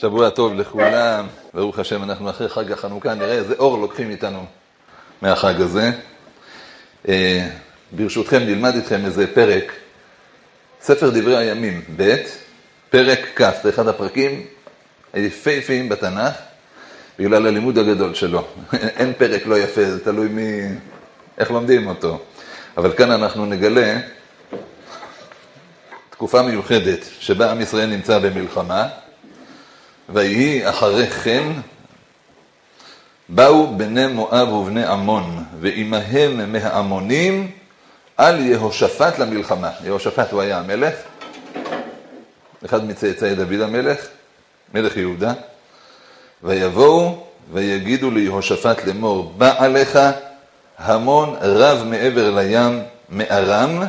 שבוע טוב לכולם, ברוך השם, אנחנו אחרי חג החנוכה, נראה איזה אור לוקחים איתנו מהחג הזה. אה, ברשותכם, נלמד איתכם איזה פרק, ספר דברי הימים, ב', פרק כ', זה אחד הפרקים היפהפיים בתנ"ך, בגלל הלימוד הגדול שלו. אין פרק לא יפה, זה תלוי מי, איך לומדים אותו. אבל כאן אנחנו נגלה תקופה מיוחדת שבה עם ישראל נמצא במלחמה, ויהי אחרי כן, באו בני מואב ובני עמון, ועמהם מהעמונים על יהושפט למלחמה. יהושפט הוא היה המלך, אחד מצאצאי דוד המלך, מלך יהודה, ויבואו ויגידו ליהושפט לאמור, בא עליך המון רב מעבר לים מארם,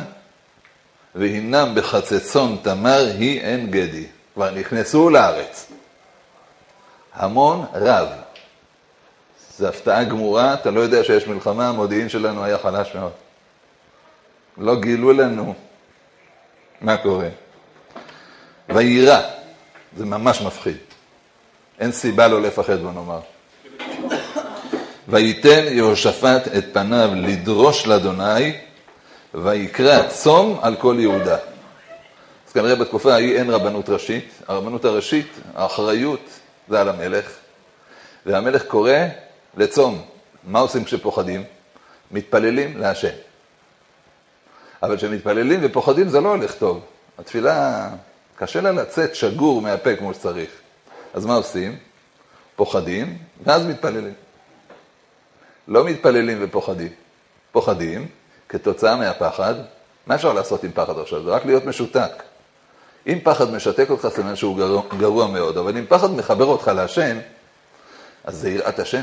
והנם בחצצון תמר היא עין גדי. כבר נכנסו לארץ. המון רב. זו הפתעה גמורה, אתה לא יודע שיש מלחמה, המודיעין שלנו היה חלש מאוד. לא גילו לנו מה קורה. ויירא, זה ממש מפחיד. אין סיבה לא לפחד, בוא נאמר. וייתן יהושפט את פניו לדרוש לאדוני, ויקרא צום על כל יהודה. אז כנראה בתקופה ההיא אין רבנות ראשית. הרבנות הראשית, האחריות זה על המלך, והמלך קורא לצום. מה עושים כשפוחדים? מתפללים להשם. אבל כשמתפללים ופוחדים זה לא הולך טוב. התפילה, קשה לה לצאת שגור מהפה כמו שצריך. אז מה עושים? פוחדים, ואז מתפללים. לא מתפללים ופוחדים. פוחדים, כתוצאה מהפחד, מה אפשר לעשות עם פחד עכשיו? זה רק להיות משותק. אם פחד משתק אותך, סימן שהוא גרוע, גרוע מאוד, אבל אם פחד מחבר אותך להשם, אז זה יראת השם.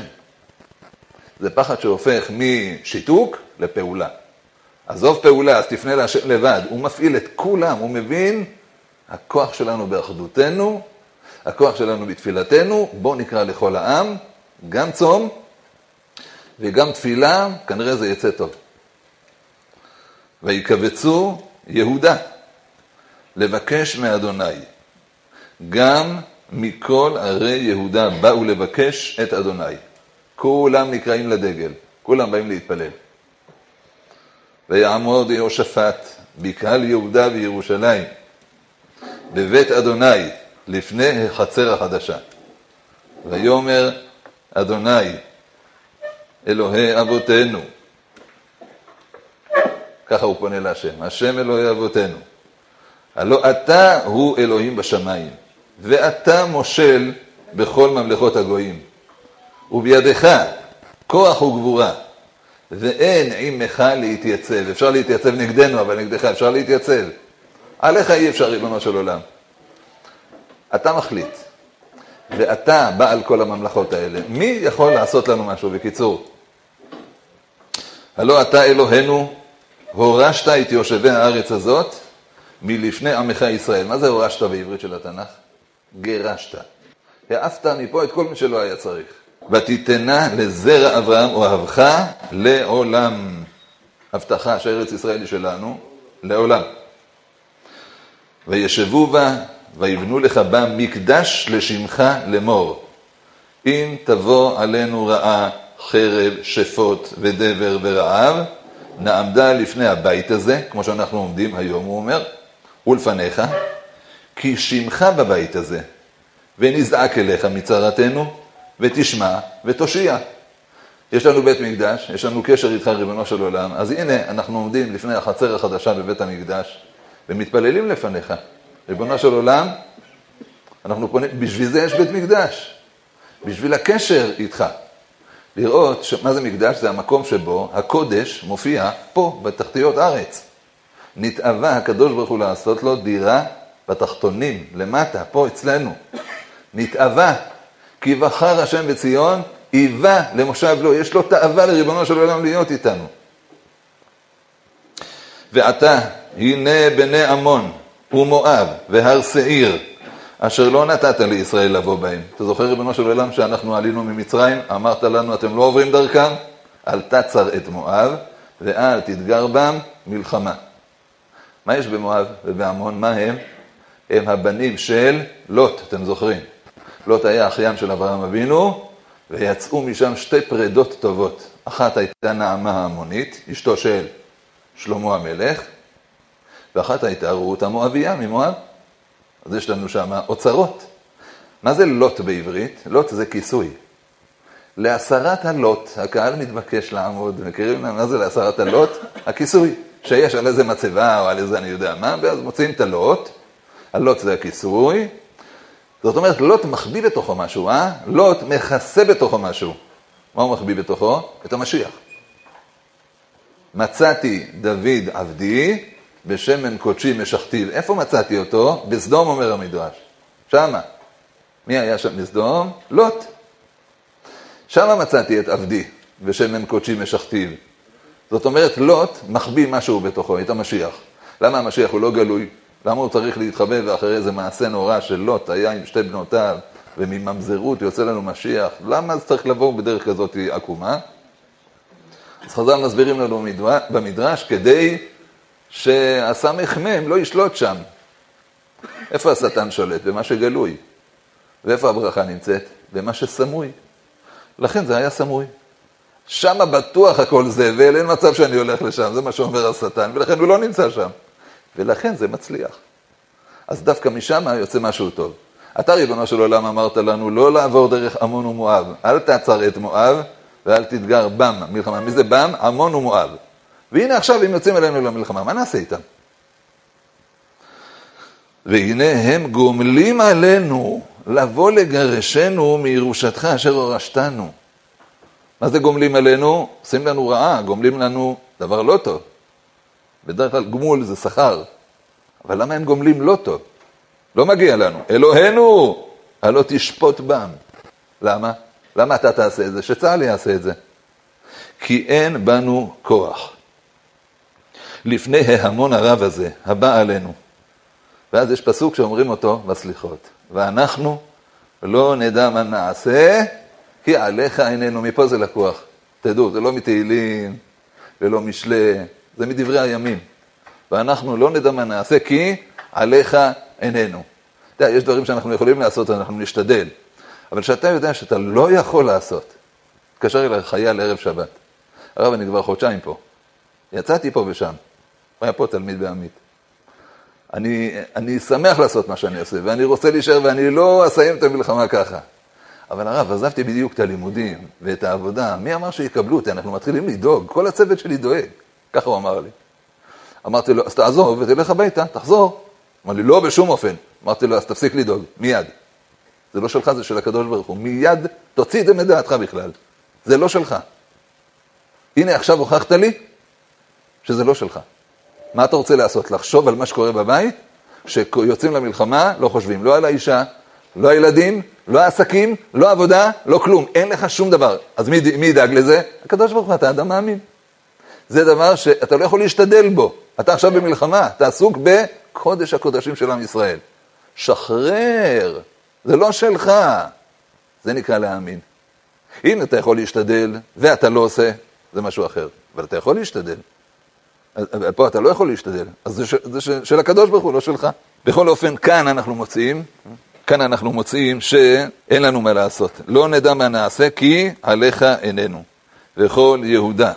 זה פחד שהופך משיתוק לפעולה. עזוב פעולה, אז תפנה להשם לבד. הוא מפעיל את כולם, הוא מבין, הכוח שלנו באחדותנו, הכוח שלנו בתפילתנו, בואו נקרא לכל העם, גם צום וגם תפילה, כנראה זה יצא טוב. ויקבצו יהודה. לבקש מאדוני. גם מכל ערי יהודה באו לבקש את אדוני. כולם נקראים לדגל, כולם באים להתפלל. ויעמוד יהושפט בקהל יהודה וירושלים, בבית אדוני, לפני החצר החדשה. ויאמר אדוני, אלוהי אבותינו, ככה הוא פונה להשם, השם אלוהי אבותינו, הלא אתה הוא אלוהים בשמיים, ואתה מושל בכל ממלכות הגויים. ובידך כוח וגבורה, ואין עמך להתייצב. אפשר להתייצב נגדנו, אבל נגדך אפשר להתייצב. עליך אי אפשר, ריבונו של עולם. אתה מחליט, ואתה בעל כל הממלכות האלה. מי יכול לעשות לנו משהו? בקיצור, הלא אתה אלוהינו, הורשת את יושבי הארץ הזאת, מלפני עמך ישראל. מה זה הורשת בעברית של התנ"ך? גירשת. העפת מפה את כל מי שלא היה צריך. ותיתנה לזרע אברהם אוהבך לעולם. הבטחה שארץ ישראל היא שלנו, לעולם. וישבו בה, ויבנו לך בה מקדש לשמך לאמור. אם תבוא עלינו רעה, חרב, שפוט ודבר ורעב, נעמדה לפני הבית הזה, כמו שאנחנו עומדים היום, הוא אומר, ולפניך, כי שמך בבית הזה, ונזעק אליך מצרתנו, ותשמע ותושיע. יש לנו בית מקדש, יש לנו קשר איתך, ריבונו של עולם, אז הנה, אנחנו עומדים לפני החצר החדשה בבית המקדש, ומתפללים לפניך. ריבונו של עולם, אנחנו פונים, בשביל זה יש בית מקדש, בשביל הקשר איתך. לראות. מה זה מקדש? זה המקום שבו הקודש מופיע פה, בתחתיות ארץ. נתאווה הקדוש ברוך הוא לעשות לו דירה בתחתונים, למטה, פה אצלנו. נתאווה, כי בחר השם בציון, היווה למושב לו, יש לו תאווה לריבונו של עולם להיות איתנו. ועתה, הנה בני עמון ומואב והר שעיר, אשר לא נתת לישראל לבוא בהם. אתה זוכר, ריבונו של עולם, שאנחנו עלינו ממצרים, אמרת לנו, אתם לא עוברים דרכם? אל תצר את מואב, ואל תתגר בם מלחמה. מה יש במואב ובעמון? מה הם? הם הבנים של לוט, אתם זוכרים. לוט היה אחיין של אברהם אבינו, ויצאו משם שתי פרדות טובות. אחת הייתה נעמה ההמונית, אשתו של שלמה המלך, ואחת הייתה רות המואביה ממואב. אז יש לנו שם אוצרות. מה זה לוט בעברית? לוט זה כיסוי. להסרת הלוט, הקהל מתבקש לעמוד, מכירים מה זה להסרת הלוט? הכיסוי, שיש על איזה מצבה או על איזה אני יודע מה, ואז מוצאים את הלוט, הלוט זה הכיסוי, זאת אומרת, לוט מחביא בתוכו משהו, אה? לוט מכסה בתוכו משהו. מה הוא מחביא בתוכו? את המשיח. מצאתי דוד עבדי, בשמן קודשי משכתיו. איפה מצאתי אותו? בסדום אומר המדרש. שמה. מי היה שם בסדום? לוט. שמה מצאתי את עבדי, בשמן קודשי משכתיו. זאת אומרת, לוט מחביא משהו בתוכו, את המשיח. למה המשיח הוא לא גלוי? למה הוא צריך להתחבא ואחרי איזה מעשה נורא של לוט היה עם שתי בנותיו ומממזרות יוצא לנו משיח? למה זה צריך לבוא בדרך כזאת עקומה? אז חז"ל מסבירים לנו במדרש כדי שהסמ"ם לא ישלוט שם. איפה השטן שולט? במה שגלוי. ואיפה הברכה נמצאת? במה שסמוי. לכן זה היה סמוי. שמה בטוח הכל זבל, אין מצב שאני הולך לשם, זה מה שאומר השטן, ולכן הוא לא נמצא שם. ולכן זה מצליח. אז דווקא משם יוצא משהו טוב. אתה, ריבונו של עולם, אמרת לנו לא לעבור דרך עמון ומואב. אל תעצר את מואב ואל תתגר בם, מלחמה. מי זה בם? עמון ומואב. והנה עכשיו הם יוצאים אלינו למלחמה, מה נעשה איתם? והנה הם גומלים עלינו לבוא לגרשנו מירושתך אשר הורשתנו. מה זה גומלים עלינו? עושים לנו רעה, גומלים לנו דבר לא טוב. בדרך כלל גמול זה שכר, אבל למה הם גומלים לא טוב? לא מגיע לנו. אלוהינו, הלא תשפוט בם. למה? למה אתה תעשה את זה? שצה"ל יעשה את זה. כי אין בנו כוח. לפני ההמון הרב הזה, הבא עלינו. ואז יש פסוק שאומרים אותו בסליחות. ואנחנו לא נדע מה נעשה, כי עליך עינינו. מפה זה לקוח. תדעו, זה לא מתהילים ולא משלי, זה מדברי הימים. ואנחנו לא נדע מה נעשה, כי עליך עינינו. אתה יודע, יש דברים שאנחנו יכולים לעשות, אנחנו נשתדל. אבל כשאתה יודע שאתה לא יכול לעשות, התקשר אליי חייל ערב שבת. הרב, אני כבר חודשיים פה. יצאתי פה ושם. היה פה תלמיד בעמית. אני, אני שמח לעשות מה שאני עושה, ואני רוצה להישאר, ואני לא אסיים את המלחמה ככה. אבל הרב, עזבתי בדיוק את הלימודים ואת העבודה, מי אמר שיקבלו אותי? אנחנו מתחילים לדאוג, כל הצוות שלי דואג. ככה הוא אמר לי. אמרתי לו, אז תעזוב ותלך הביתה, תחזור. אמר לי, לא בשום אופן. אמרתי לו, אז תפסיק לדאוג, מיד. זה לא שלך, זה של הקדוש ברוך הוא. מיד תוציא את זה מדעתך בכלל. זה לא שלך. הנה, עכשיו הוכחת לי שזה לא שלך. מה אתה רוצה לעשות? לחשוב על מה שקורה בבית? כשיוצאים למלחמה, לא חושבים לא על האישה, לא הילדים, לא העסקים, לא עבודה, לא כלום. אין לך שום דבר. אז מי, מי ידאג לזה? הקדוש ברוך הוא, אתה אדם מאמין. זה דבר שאתה לא יכול להשתדל בו. אתה עכשיו במלחמה, אתה עסוק בקודש הקודשים של עם ישראל. שחרר, זה לא שלך. זה נקרא להאמין. אם אתה יכול להשתדל ואתה לא עושה, זה משהו אחר. אבל אתה יכול להשתדל. פה אתה לא יכול להשתדל, אז זה, ש, זה ש, של הקדוש ברוך הוא, לא שלך. בכל אופן, כאן אנחנו מוצאים, כאן אנחנו מוצאים שאין לנו מה לעשות. לא נדע מה נעשה, כי עליך איננו. וכל יהודה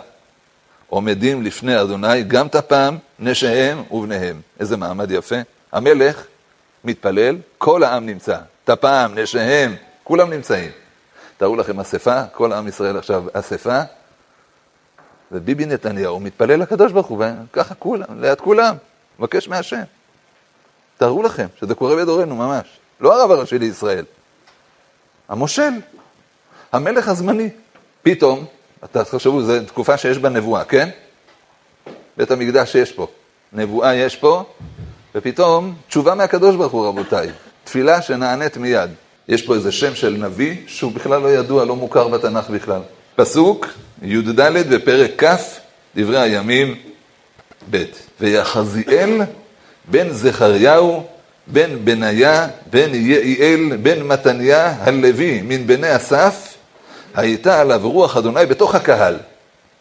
עומדים לפני אדוני, גם תפם, נשיהם ובניהם. איזה מעמד יפה. המלך מתפלל, כל העם נמצא. תפם, נשיהם, כולם נמצאים. תארו לכם אספה, כל עם ישראל עכשיו אספה, וביבי נתניהו מתפלל לקדוש ברוך הוא, וככה כולם, ליד כולם, מבקש מהשם. תארו לכם שזה קורה בדורנו ממש. לא הרב הראשי לישראל, המושל, המלך הזמני. פתאום, אתה תחשבו, זו תקופה שיש בה נבואה, כן? בית המקדש שיש פה, נבואה יש פה, ופתאום תשובה מהקדוש ברוך הוא, רבותיי. תפילה שנענית מיד. יש פה איזה שם של נביא שהוא בכלל לא ידוע, לא מוכר בתנ"ך בכלל. פסוק י"ד בפרק כ', דברי הימים ב'. ויחזיאל בן זכריהו, בן בניה, בן יעיאל, בן מתניה, הלוי, מן בני אסף, הייתה עליו רוח אדוני בתוך הקהל.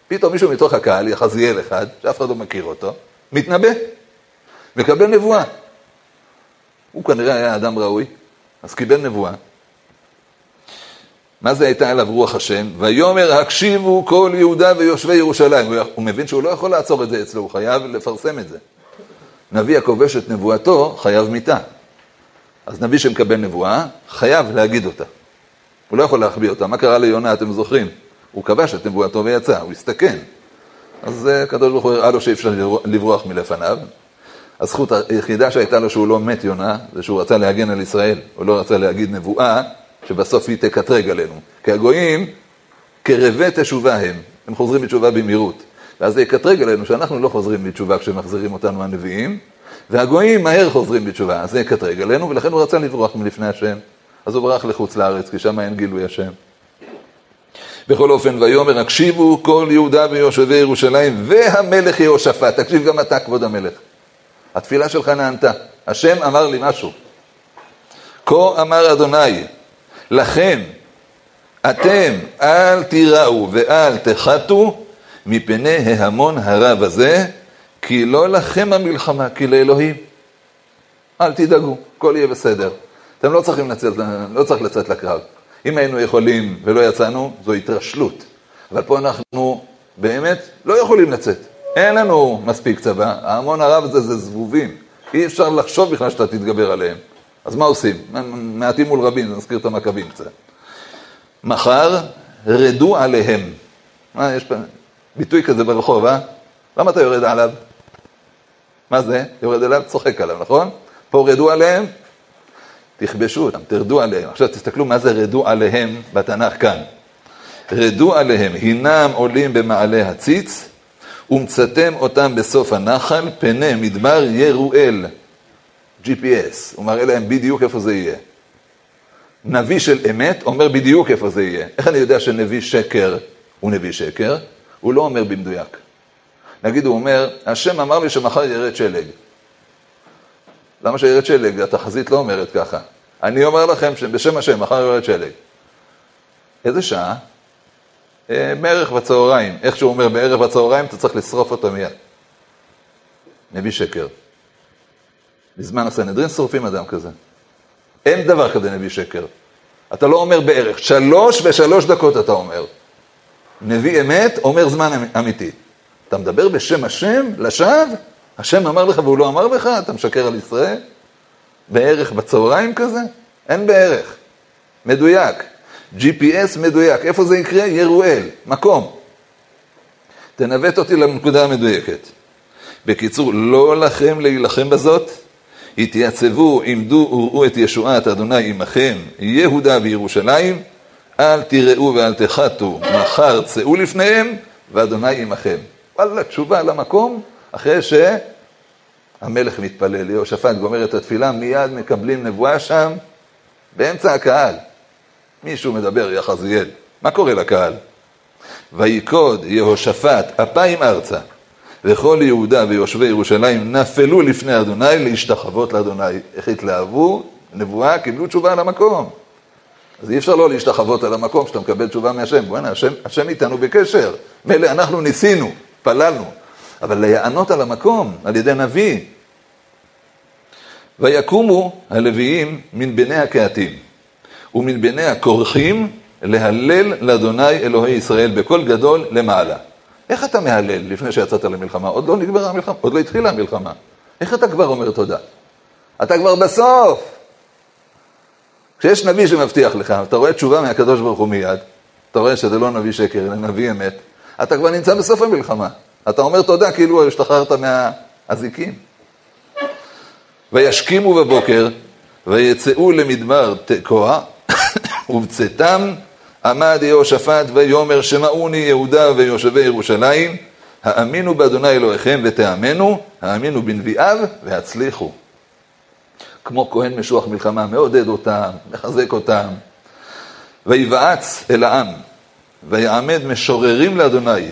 פתאום מישהו מתוך הקהל, יחזיאל אחד, שאף אחד לא מכיר אותו, מתנבא, מקבל נבואה. הוא כנראה היה אדם ראוי, אז קיבל נבואה, מה זה הייתה עליו רוח השם? ויאמר הקשיבו כל יהודה ויושבי ירושלים. הוא, מבין שהוא לא יכול לעצור את זה אצלו, הוא חייב לפרסם את זה. נביא הכובש את נבואתו, חייב מיתה. אז נביא שמקבל נבואה, חייב להגיד אותה. הוא לא יכול להחביא אותה. מה קרה ליונה, אתם זוכרים? הוא כבש את נבואתו ויצא, הוא הסתכן. אז אה, הקדוש ברוך הוא הראה לו שאי אפשר לברוח מלפניו. הזכות היחידה שהייתה לו שהוא לא מת יונה, זה שהוא רצה להגן על ישראל. הוא לא רצה להגיד נבואה שבסוף היא תקטרג עלינו. כי הגויים, קרבי תשובה הם. הם חוזרים בתשובה במהירות. ואז זה יקטרג עלינו שאנחנו לא חוזרים בתשובה כשמחזירים אותנו הנביאים, והגויים מהר חוזרים בתשובה. אז זה יקטרג עלינו, ולכן הוא רצה לברוח מלפני השם. אז הוא ברח לחוץ לארץ, כי שם אין גילוי השם. בכל אופן, ויאמר הקשיבו כל יהודה ויושבי ירושלים והמלך יהושפט. תקשיב גם אתה, כבוד המלך. התפילה שלך נענתה. השם אמר לי משהו. כה אמר אדוני, לכן אתם אל תיראו ואל תחתו מפני ההמון הרב הזה, כי לא לכם המלחמה, כי לאלוהים. אל תדאגו, הכל יהיה בסדר. אתם לא צריכים לצאת, לא צריך לצאת לקרב. אם היינו יכולים ולא יצאנו, זו התרשלות. אבל פה אנחנו באמת לא יכולים לצאת. אין לנו מספיק צבא, ההמון הרב הזה זה זבובים. אי אפשר לחשוב בכלל שאתה תתגבר עליהם. אז מה עושים? מעטים מול רבים, נזכיר את המכבים קצת. מחר, רדו עליהם. מה, יש פה ביטוי כזה ברחוב, אה? למה אתה יורד עליו? מה זה? יורד אליו, צוחק עליו, נכון? פה רדו עליהם, תכבשו אותם, תרדו עליהם. עכשיו תסתכלו מה זה רדו עליהם בתנ"ך כאן. רדו עליהם, הנם עולים במעלה הציץ, ומצאתם אותם בסוף הנחל, פני מדבר ירואל. GPS, הוא מראה להם בדיוק איפה זה יהיה. נביא של אמת אומר בדיוק איפה זה יהיה. איך אני יודע שנביא שקר הוא נביא שקר? הוא לא אומר במדויק. נגיד הוא אומר, השם אמר לי שמחר ירד שלג. למה שירד שלג? התחזית לא אומרת ככה. אני אומר לכם שבשם השם, מחר ירד שלג. איזה שעה? אה, בערך בצהריים. איך שהוא אומר בערב בצהריים, אתה צריך לשרוף אותו מיד. נביא שקר. בזמן הסנהדרין שורפים אדם כזה. אין דבר כזה נביא שקר. אתה לא אומר בערך, שלוש ושלוש דקות אתה אומר. נביא אמת אומר זמן אמיתי. אתה מדבר בשם השם, לשווא? השם אמר לך והוא לא אמר לך? אתה משקר על ישראל? בערך בצהריים כזה? אין בערך. מדויק. GPS מדויק. איפה זה יקרה? ירואל, מקום. תנווט אותי לנקודה המדויקת. בקיצור, לא לכם להילחם בזאת, התייצבו, עמדו וראו את ישועת אדוני עמכם, יהודה וירושלים, אל תראו ואל תחתו, מחר צאו לפניהם, ואדוני עמכם. וואלה, תשובה למקום, אחרי שהמלך מתפלל, יהושפט גומר את התפילה, מיד מקבלים נבואה שם, באמצע הקהל. מישהו מדבר, יא חזיאל, מה קורה לקהל? ויקוד יהושפט אפיים ארצה, וכל יהודה ויושבי ירושלים נפלו לפני אדוני להשתחוות לאדוני. איך התלהבו? נבואה, קיבלו תשובה על המקום. אז אי אפשר לא להשתחוות על המקום כשאתה מקבל תשובה מהשם. בוא'נה, השם, השם איתנו בקשר. מילא אנחנו ניסינו, פללנו. אבל להיענות על המקום, על ידי נביא. ויקומו הלוויים מן בני הקהתים ומן בני הכורכים להלל לאדוני אלוהי ישראל בקול גדול למעלה. איך אתה מהלל לפני שיצאת למלחמה? עוד לא נגמרה המלחמה, עוד לא התחילה המלחמה. איך אתה כבר אומר תודה? אתה כבר בסוף. כשיש נביא שמבטיח לך, אתה רואה תשובה מהקדוש ברוך הוא מיד, אתה רואה שזה לא נביא שקר, אלא נביא אמת, אתה כבר נמצא בסוף המלחמה. אתה אומר תודה כאילו השתחררת מהאזיקים. וישכימו בבוקר, ויצאו למדבר תקוע, ובצאתם עמד יהושפט ויאמר שמעוני יהודה ויושבי ירושלים, האמינו באדוני אלוהיכם ותאמנו, האמינו בנביאיו והצליחו. כמו כהן משוח מלחמה, מעודד אותם, מחזק אותם. ויבעץ אל העם, ויעמד משוררים לאדוני,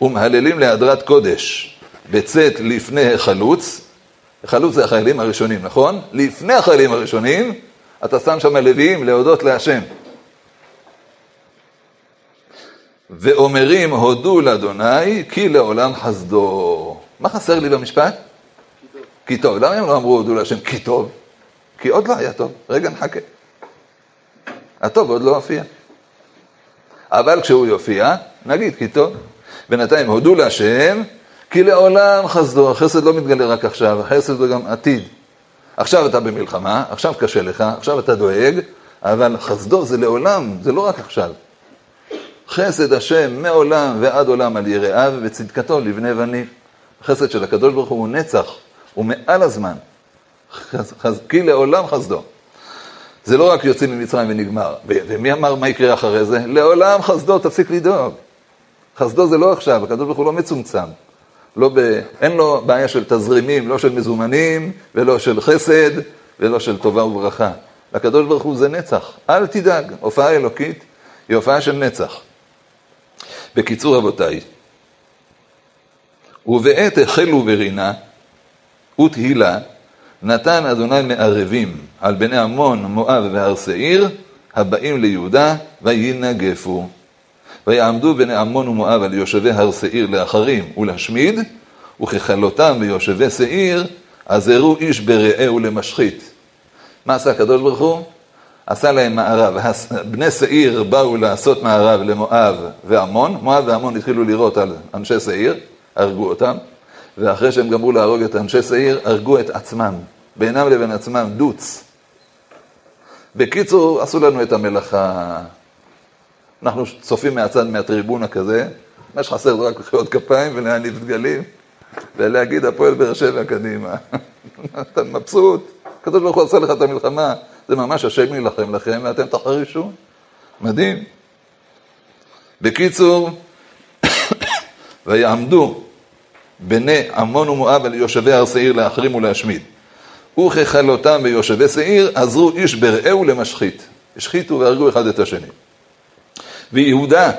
ומהללים להדרת קודש, בצאת לפני החלוץ, החלוץ זה החיילים הראשונים, נכון? לפני החיילים הראשונים, אתה שם שם לוויים להודות להשם. ואומרים הודו לאדוני כי לעולם חסדו. מה חסר לי במשפט? כי טוב. למה הם לא אמרו הודו להשם כי טוב? כי עוד לא היה טוב. רגע נחכה. הטוב עוד לא הופיע. אבל כשהוא יופיע, נגיד כי טוב. בינתיים הודו להשם, כי לעולם חסדו, החסד לא מתגלה רק עכשיו, החסד זה גם עתיד. עכשיו אתה במלחמה, עכשיו קשה לך, עכשיו אתה דואג, אבל חסדו זה לעולם, זה לא רק עכשיו. חסד השם מעולם ועד עולם על יראיו וצדקתו לבני בניו. החסד של הקדוש ברוך הוא נצח, הוא מעל הזמן. כי לעולם חסדו. זה לא רק יוצאים ממצרים ונגמר. ומי אמר מה יקרה אחרי זה? לעולם חסדו, תפסיק לדאוג. חסדו זה לא עכשיו, הקדוש ברוך הוא לא מצומצם. לא ב... אין לו בעיה של תזרימים, לא של מזומנים, ולא של חסד, ולא של טובה וברכה. הקדוש ברוך הוא זה נצח, אל תדאג, הופעה אלוקית היא הופעה של נצח. בקיצור רבותיי, ובעת החלו ברינה ותהילה נתן אדוני מערבים על בני עמון, מואב והר שעיר הבאים ליהודה וינגפו. ויעמדו בני עמון ומואב על יושבי הר שעיר לאחרים ולהשמיד, וככלותם ביושבי שעיר, עזרו איש ברעהו למשחית. מה עשה הקדוש ברוך הוא? עשה להם מערב. בני שעיר באו לעשות מערב למואב ועמון, מואב ועמון התחילו לירות על אנשי שעיר, הרגו אותם, ואחרי שהם גמרו להרוג את אנשי שעיר, הרגו את עצמם, בינם לבין עצמם דוץ. בקיצור, עשו לנו את המלאכה. אנחנו צופים מהצד, מהטריבונה כזה, מה שחסר זה רק מחיאות כפיים ולהניף דגלים, ולהגיד הפועל באר שבע קדימה. אתה מבסוט, הקדוש ברוך הוא עשה לך את המלחמה, זה ממש השם יילחם לכם ואתם תחרישו. מדהים. בקיצור, ויעמדו בני עמון ומואב על יושבי הר שעיר להחרים ולהשמיד. וככלותם ביושבי שעיר עזרו איש ברעהו למשחית. השחיתו והרגו אחד את השני. ויהודה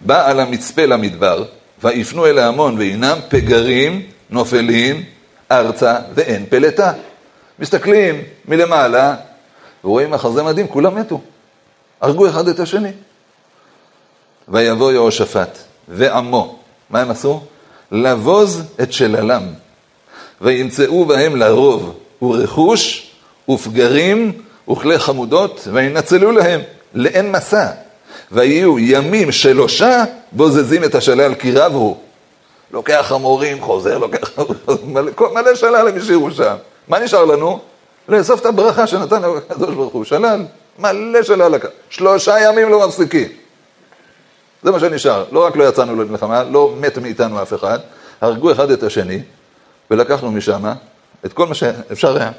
בא על המצפה למדבר, ויפנו אל ההמון, והנם פגרים נופלים ארצה ואין פלטה. מסתכלים מלמעלה, ורואים מחזה מדהים, כולם מתו. הרגו אחד את השני. ויבוא יהושפט ועמו, מה הם עשו? לבוז את שללם. וימצאו בהם לרוב ורכוש ופגרים וכלי חמודות, וינצלו להם לאין מסע. ויהיו ימים שלושה בוזזים את השלל כי רב הוא. לוקח חמורים, חוזר, לוקח מלא, מלא שלל הם השאירו שם. מה נשאר לנו? לאסוף את הברכה שנתן הקדוש ברוך הוא, שלל, מלא שלל. שלושה ימים לא מפסיקים. זה מה שנשאר. לא רק לא יצאנו למלחמה, לא מת מאיתנו אף אחד, הרגו אחד את השני, ולקחנו משם את כל מה שאפשר היה.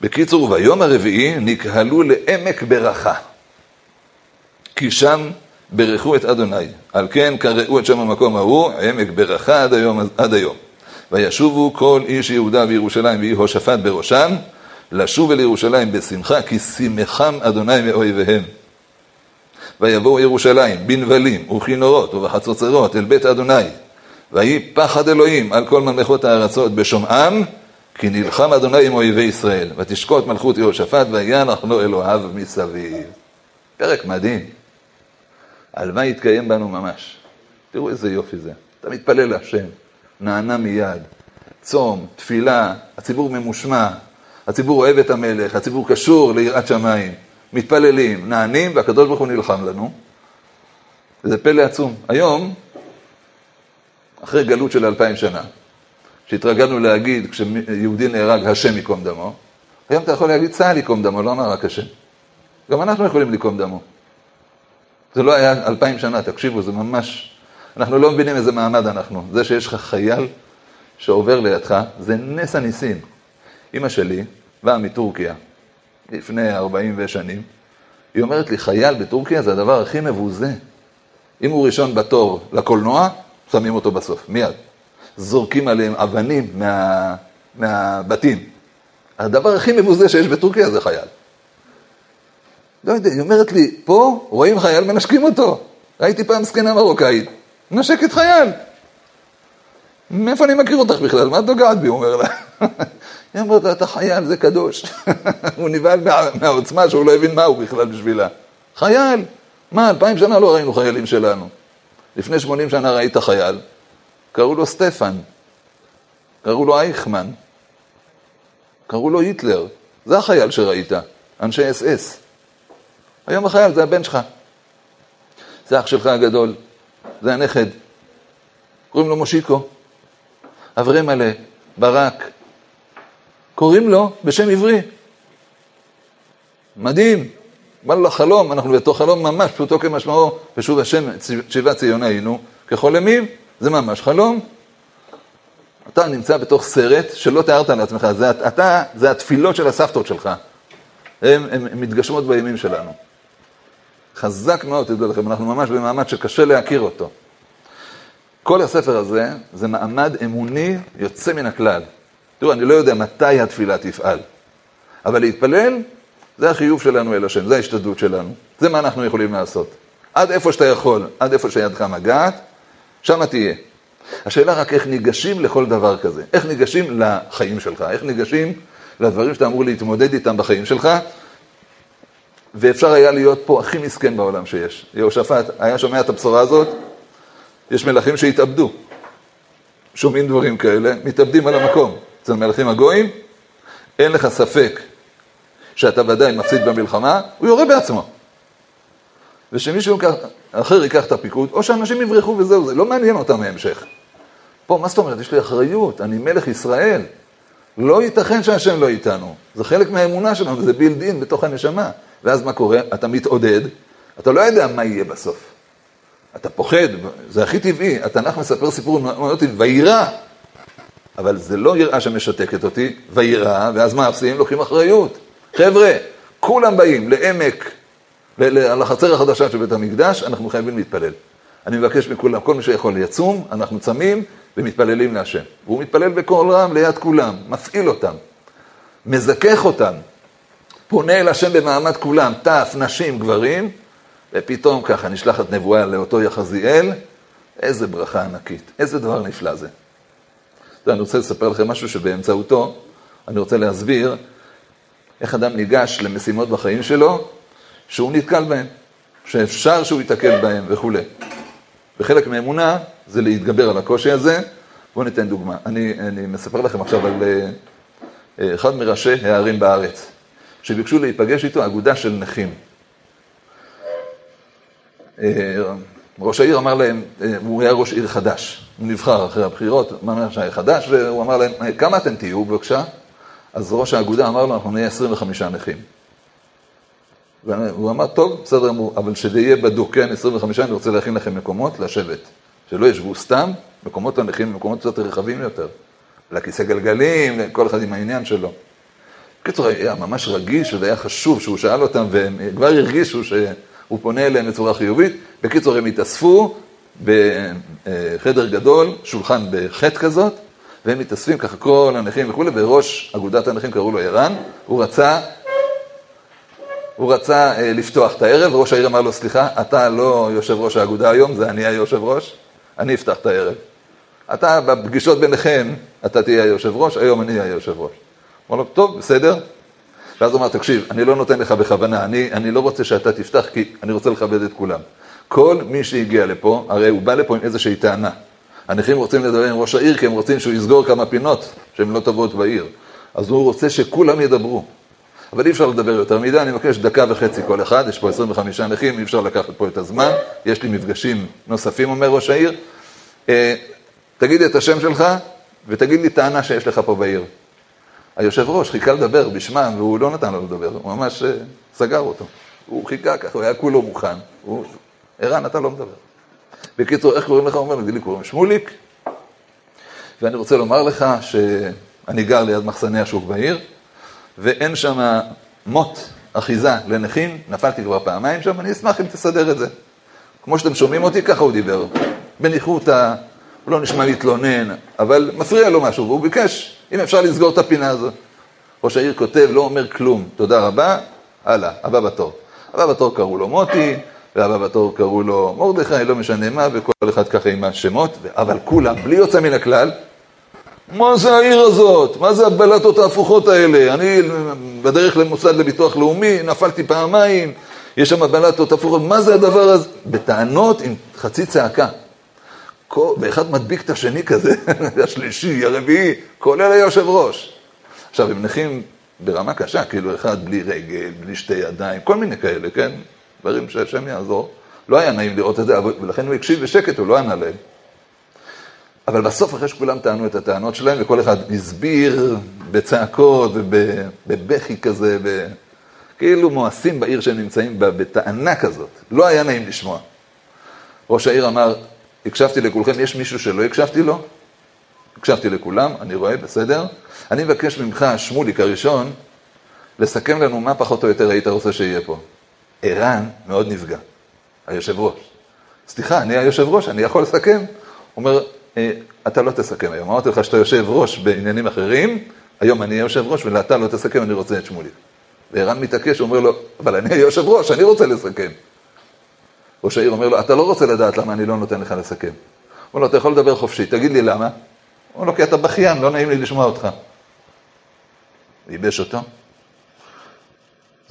בקיצור, ביום הרביעי נקהלו לעמק ברכה. כי שם ברכו את אדוני. על כן קראו את שם המקום ההוא, עמק ברכה עד היום. עד היום. וישובו כל איש יהודה וירושלים ויהושפט בראשם, לשוב אל ירושלים בשמחה, כי שימחם אדוני מאויביהם. ויבואו ירושלים בנבלים וכינורות ובחצוצרות אל בית אדוני, ויהי פחד אלוהים על כל ממלכות הארצות בשומעם, כי נלחם אדוני עם אויבי ישראל, ותשקוט מלכות יהושפט וינח לו אלוהיו מסביב. פרק מדהים. הלוואי יתקיים בנו ממש. תראו איזה יופי זה. אתה מתפלל להשם, נענה מיד. צום, תפילה, הציבור ממושמע, הציבור אוהב את המלך, הציבור קשור ליראת שמיים. מתפללים, נענים, והקדוש ברוך הוא נלחם לנו. וזה פלא עצום. היום, אחרי גלות של אלפיים שנה, שהתרגלנו להגיד כשיהודי נהרג, השם ייקום דמו, היום אתה יכול להגיד צה"ל ייקום דמו, לא אמר רק השם. גם אנחנו יכולים לקום דמו. זה לא היה אלפיים שנה, תקשיבו, זה ממש... אנחנו לא מבינים איזה מעמד אנחנו. זה שיש לך חייל שעובר לידך, זה נס הניסים. אימא שלי באה מטורקיה לפני ארבעים ושנים, היא אומרת לי, חייל בטורקיה זה הדבר הכי מבוזה. אם הוא ראשון בתור לקולנוע, שמים אותו בסוף, מיד. זורקים עליהם אבנים מה, מהבתים. הדבר הכי מבוזה שיש בטורקיה זה חייל. לא יודע, היא אומרת לי, פה רואים חייל, מנשקים אותו. ראיתי פעם זקנה מרוקאית, מנשקת חייל. מאיפה אני מכיר אותך בכלל? מה את נוגעת בי? הוא אומר לה. היא אומרת לו, אתה חייל, זה קדוש. הוא נבהל מהעוצמה שהוא לא הבין מה הוא בכלל בשבילה. חייל. מה, אלפיים שנה לא ראינו חיילים שלנו. לפני שמונים שנה ראית חייל, קראו לו סטפן, קראו לו אייכמן, קראו לו היטלר. זה החייל שראית, אנשי אס אס. היום החייל זה הבן שלך. זה אח שלך הגדול, זה הנכד. קוראים לו מושיקו, אברי מלא, ברק. קוראים לו בשם עברי. מדהים. בא לו לחלום, אנחנו בתוך חלום ממש, פשוטו כמשמעו, ושוב השם שיבת ציון היינו, כחולמים, זה ממש חלום. אתה נמצא בתוך סרט שלא תיארת לעצמך, זה, אתה, זה התפילות של הסבתות שלך. הן מתגשמות בימים שלנו. חזק מאוד, תדעו לכם, אנחנו ממש במעמד שקשה להכיר אותו. כל הספר הזה זה מעמד אמוני יוצא מן הכלל. תראו, אני לא יודע מתי התפילה תפעל, אבל להתפלל זה החיוב שלנו אל השם, זה ההשתדלות שלנו. זה מה אנחנו יכולים לעשות. עד איפה שאתה יכול, עד איפה שידך מגעת, שמה תהיה. השאלה רק איך ניגשים לכל דבר כזה. איך ניגשים לחיים שלך, איך ניגשים לדברים שאתה אמור להתמודד איתם בחיים שלך, ואפשר היה להיות פה הכי מסכן בעולם שיש. יהושפט היה שומע את הבשורה הזאת, יש מלכים שהתאבדו. שומעים דברים כאלה, מתאבדים על המקום. אצל מלכים הגויים, אין לך ספק שאתה ודאי מפסיד במלחמה, הוא יורה בעצמו. ושמישהו אחר ייקח את הפיקוד, או שאנשים יברחו וזהו, זה לא מעניין אותם מהמשך. פה, מה זאת אומרת? יש לי אחריות, אני מלך ישראל. לא ייתכן שהשם לא איתנו. זה חלק מהאמונה שלנו, זה בילד אין בתוך הנשמה. ואז מה קורה? אתה מתעודד, אתה לא יודע מה יהיה בסוף. אתה פוחד, זה הכי טבעי. התנ"ך מספר סיפור מאוד אותי, וירא. אבל זה לא יראה שמשתקת אותי, וירא, ואז מה עושים? לוקחים אחריות. חבר'ה, כולם באים לעמק, לחצר החדשה של בית המקדש, אנחנו חייבים להתפלל. אני מבקש מכולם, כל מי שיכול יצום, אנחנו צמים ומתפללים להשם. והוא מתפלל בקול רם ליד כולם, מפעיל אותם, מזכך אותם, פונה אל השם במעמד כולם, טף, נשים, גברים, ופתאום ככה נשלחת נבואה לאותו יחזיאל, איזה ברכה ענקית, איזה דבר נפלא זה. אני רוצה לספר לכם משהו שבאמצעותו אני רוצה להסביר איך אדם ניגש למשימות בחיים שלו שהוא נתקל בהן, שאפשר שהוא ייתקל בהן וכולי. וחלק מאמונה זה להתגבר על הקושי הזה. בואו ניתן דוגמה. אני, אני מספר לכם עכשיו על uh, אחד מראשי הערים בארץ, שביקשו להיפגש איתו אגודה של נכים. Uh, ראש העיר אמר להם, הוא היה ראש עיר חדש, הוא נבחר אחרי הבחירות, הוא אמר שהיה חדש, והוא אמר להם, כמה אתם תהיו בבקשה? אז ראש האגודה אמר לו, אנחנו נהיה 25 נכים. והוא אמר, טוב, בסדר גמור, אבל שזה יהיה בדוק, כן, 25, אני רוצה להכין לכם מקומות לשבת. שלא ישבו סתם, מקומות לנכים, מקומות קצת רחבים יותר. לכיסא גלגלים, כל אחד עם העניין שלו. בקיצור, היה ממש רגיש, וזה היה חשוב שהוא שאל אותם, והם כבר הרגישו שהוא פונה אליהם בצורה חיובית. בקיצור, הם התאספו בחדר גדול, שולחן בחטא כזאת, והם מתאספים ככה כל הנכים וכולי, וראש אגודת הנכים קראו לו ערן, הוא רצה, הוא רצה אה, לפתוח את הערב, וראש העיר אמר לו, סליחה, אתה לא יושב ראש האגודה היום, זה אני היושב ראש, אני אפתח את הערב. אתה בפגישות ביניכם, אתה תהיה היושב ראש, היום אני היושב ראש. אמר לו, טוב, בסדר. ואז הוא אמר, תקשיב, אני לא נותן לך בכוונה, אני, אני לא רוצה שאתה תפתח, כי אני רוצה לכבד את כולם. כל מי שהגיע לפה, הרי הוא בא לפה עם איזושהי טענה. הנכים רוצים לדבר עם ראש העיר כי הם רוצים שהוא יסגור כמה פינות שהן לא טובות בעיר. אז הוא רוצה שכולם ידברו. אבל אי אפשר לדבר יותר מדי, אני מבקש דקה וחצי כל אחד, יש פה 25 נכים, אי אפשר לקחת פה את הזמן, יש לי מפגשים נוספים, אומר ראש העיר. אה, תגיד לי את השם שלך ותגיד לי טענה שיש לך פה בעיר. היושב ראש חיכה לדבר בשמם והוא לא נתן לו לדבר, הוא ממש אה, סגר אותו. הוא חיכה ככה, הוא היה כולו מוכן. הוא... ערן, אתה לא מדבר. בקיצור, איך קוראים לך? הוא אומר לי, לי קוראים שמוליק, ואני רוצה לומר לך שאני גר ליד מחסני השוק בעיר, ואין שם מוט אחיזה לנכים, נפלתי כבר פעמיים שם, אני אשמח אם תסדר את זה. כמו שאתם שומעים אותי, ככה הוא דיבר. בניחותא, הוא לא נשמע להתלונן, אבל מפריע לו משהו, והוא ביקש, אם אפשר לסגור את הפינה הזאת. ראש העיר כותב, לא אומר כלום, תודה רבה, הלאה, הבא בתור. הבא בתור קראו לו מוטי, והבא בתור קראו לו מרדכי, לא משנה מה, וכל אחד ככה עם השמות, אבל כולם, בלי יוצא מן הכלל, מה זה העיר הזאת? מה זה הבלטות ההפוכות האלה? אני בדרך למוסד לביטוח לאומי, נפלתי פעמיים, יש שם בלטות הפוכות, מה זה הדבר הזה? בטענות עם חצי צעקה. ואחד מדביק את השני כזה, השלישי, הרביעי, כולל היושב ראש. עכשיו, הם נכים ברמה קשה, כאילו אחד בלי רגל, בלי שתי ידיים, כל מיני כאלה, כן? דברים שהשם יעזור. לא היה נעים לראות את זה, ולכן הוא הקשיב בשקט, הוא לא ענה להם. אבל בסוף, אחרי שכולם טענו את הטענות שלהם, וכל אחד הסביר בצעקות ובבכי כזה, ב... כאילו מואסים בעיר שהם נמצאים בה, בטענה כזאת. לא היה נעים לשמוע. ראש העיר אמר, הקשבתי לכולכם, יש מישהו שלא הקשבתי לו? הקשבתי לכולם, אני רואה, בסדר. אני מבקש ממך, שמוליק הראשון, לסכם לנו מה פחות או יותר היית רוצה שיהיה פה. ערן מאוד נפגע, היושב ראש. סליחה, אני היושב ראש, אני יכול לסכם? הוא אומר, אה, אתה לא תסכם היום. אמרתי לך שאתה יושב ראש בעניינים אחרים, היום אני אהיה יושב ראש ואתה לא תסכם, אני רוצה את שמוליק. וערן מתעקש, הוא אומר לו, אבל אני היושב ראש, אני רוצה לסכם. ראש העיר אומר לו, אתה לא רוצה לדעת למה אני לא נותן לך לסכם. הוא אומר לו, אתה יכול לדבר חופשי, תגיד לי למה. הוא אומר לו, כי אתה בכיין, לא נעים לי לשמוע אותך. ייבש אותו.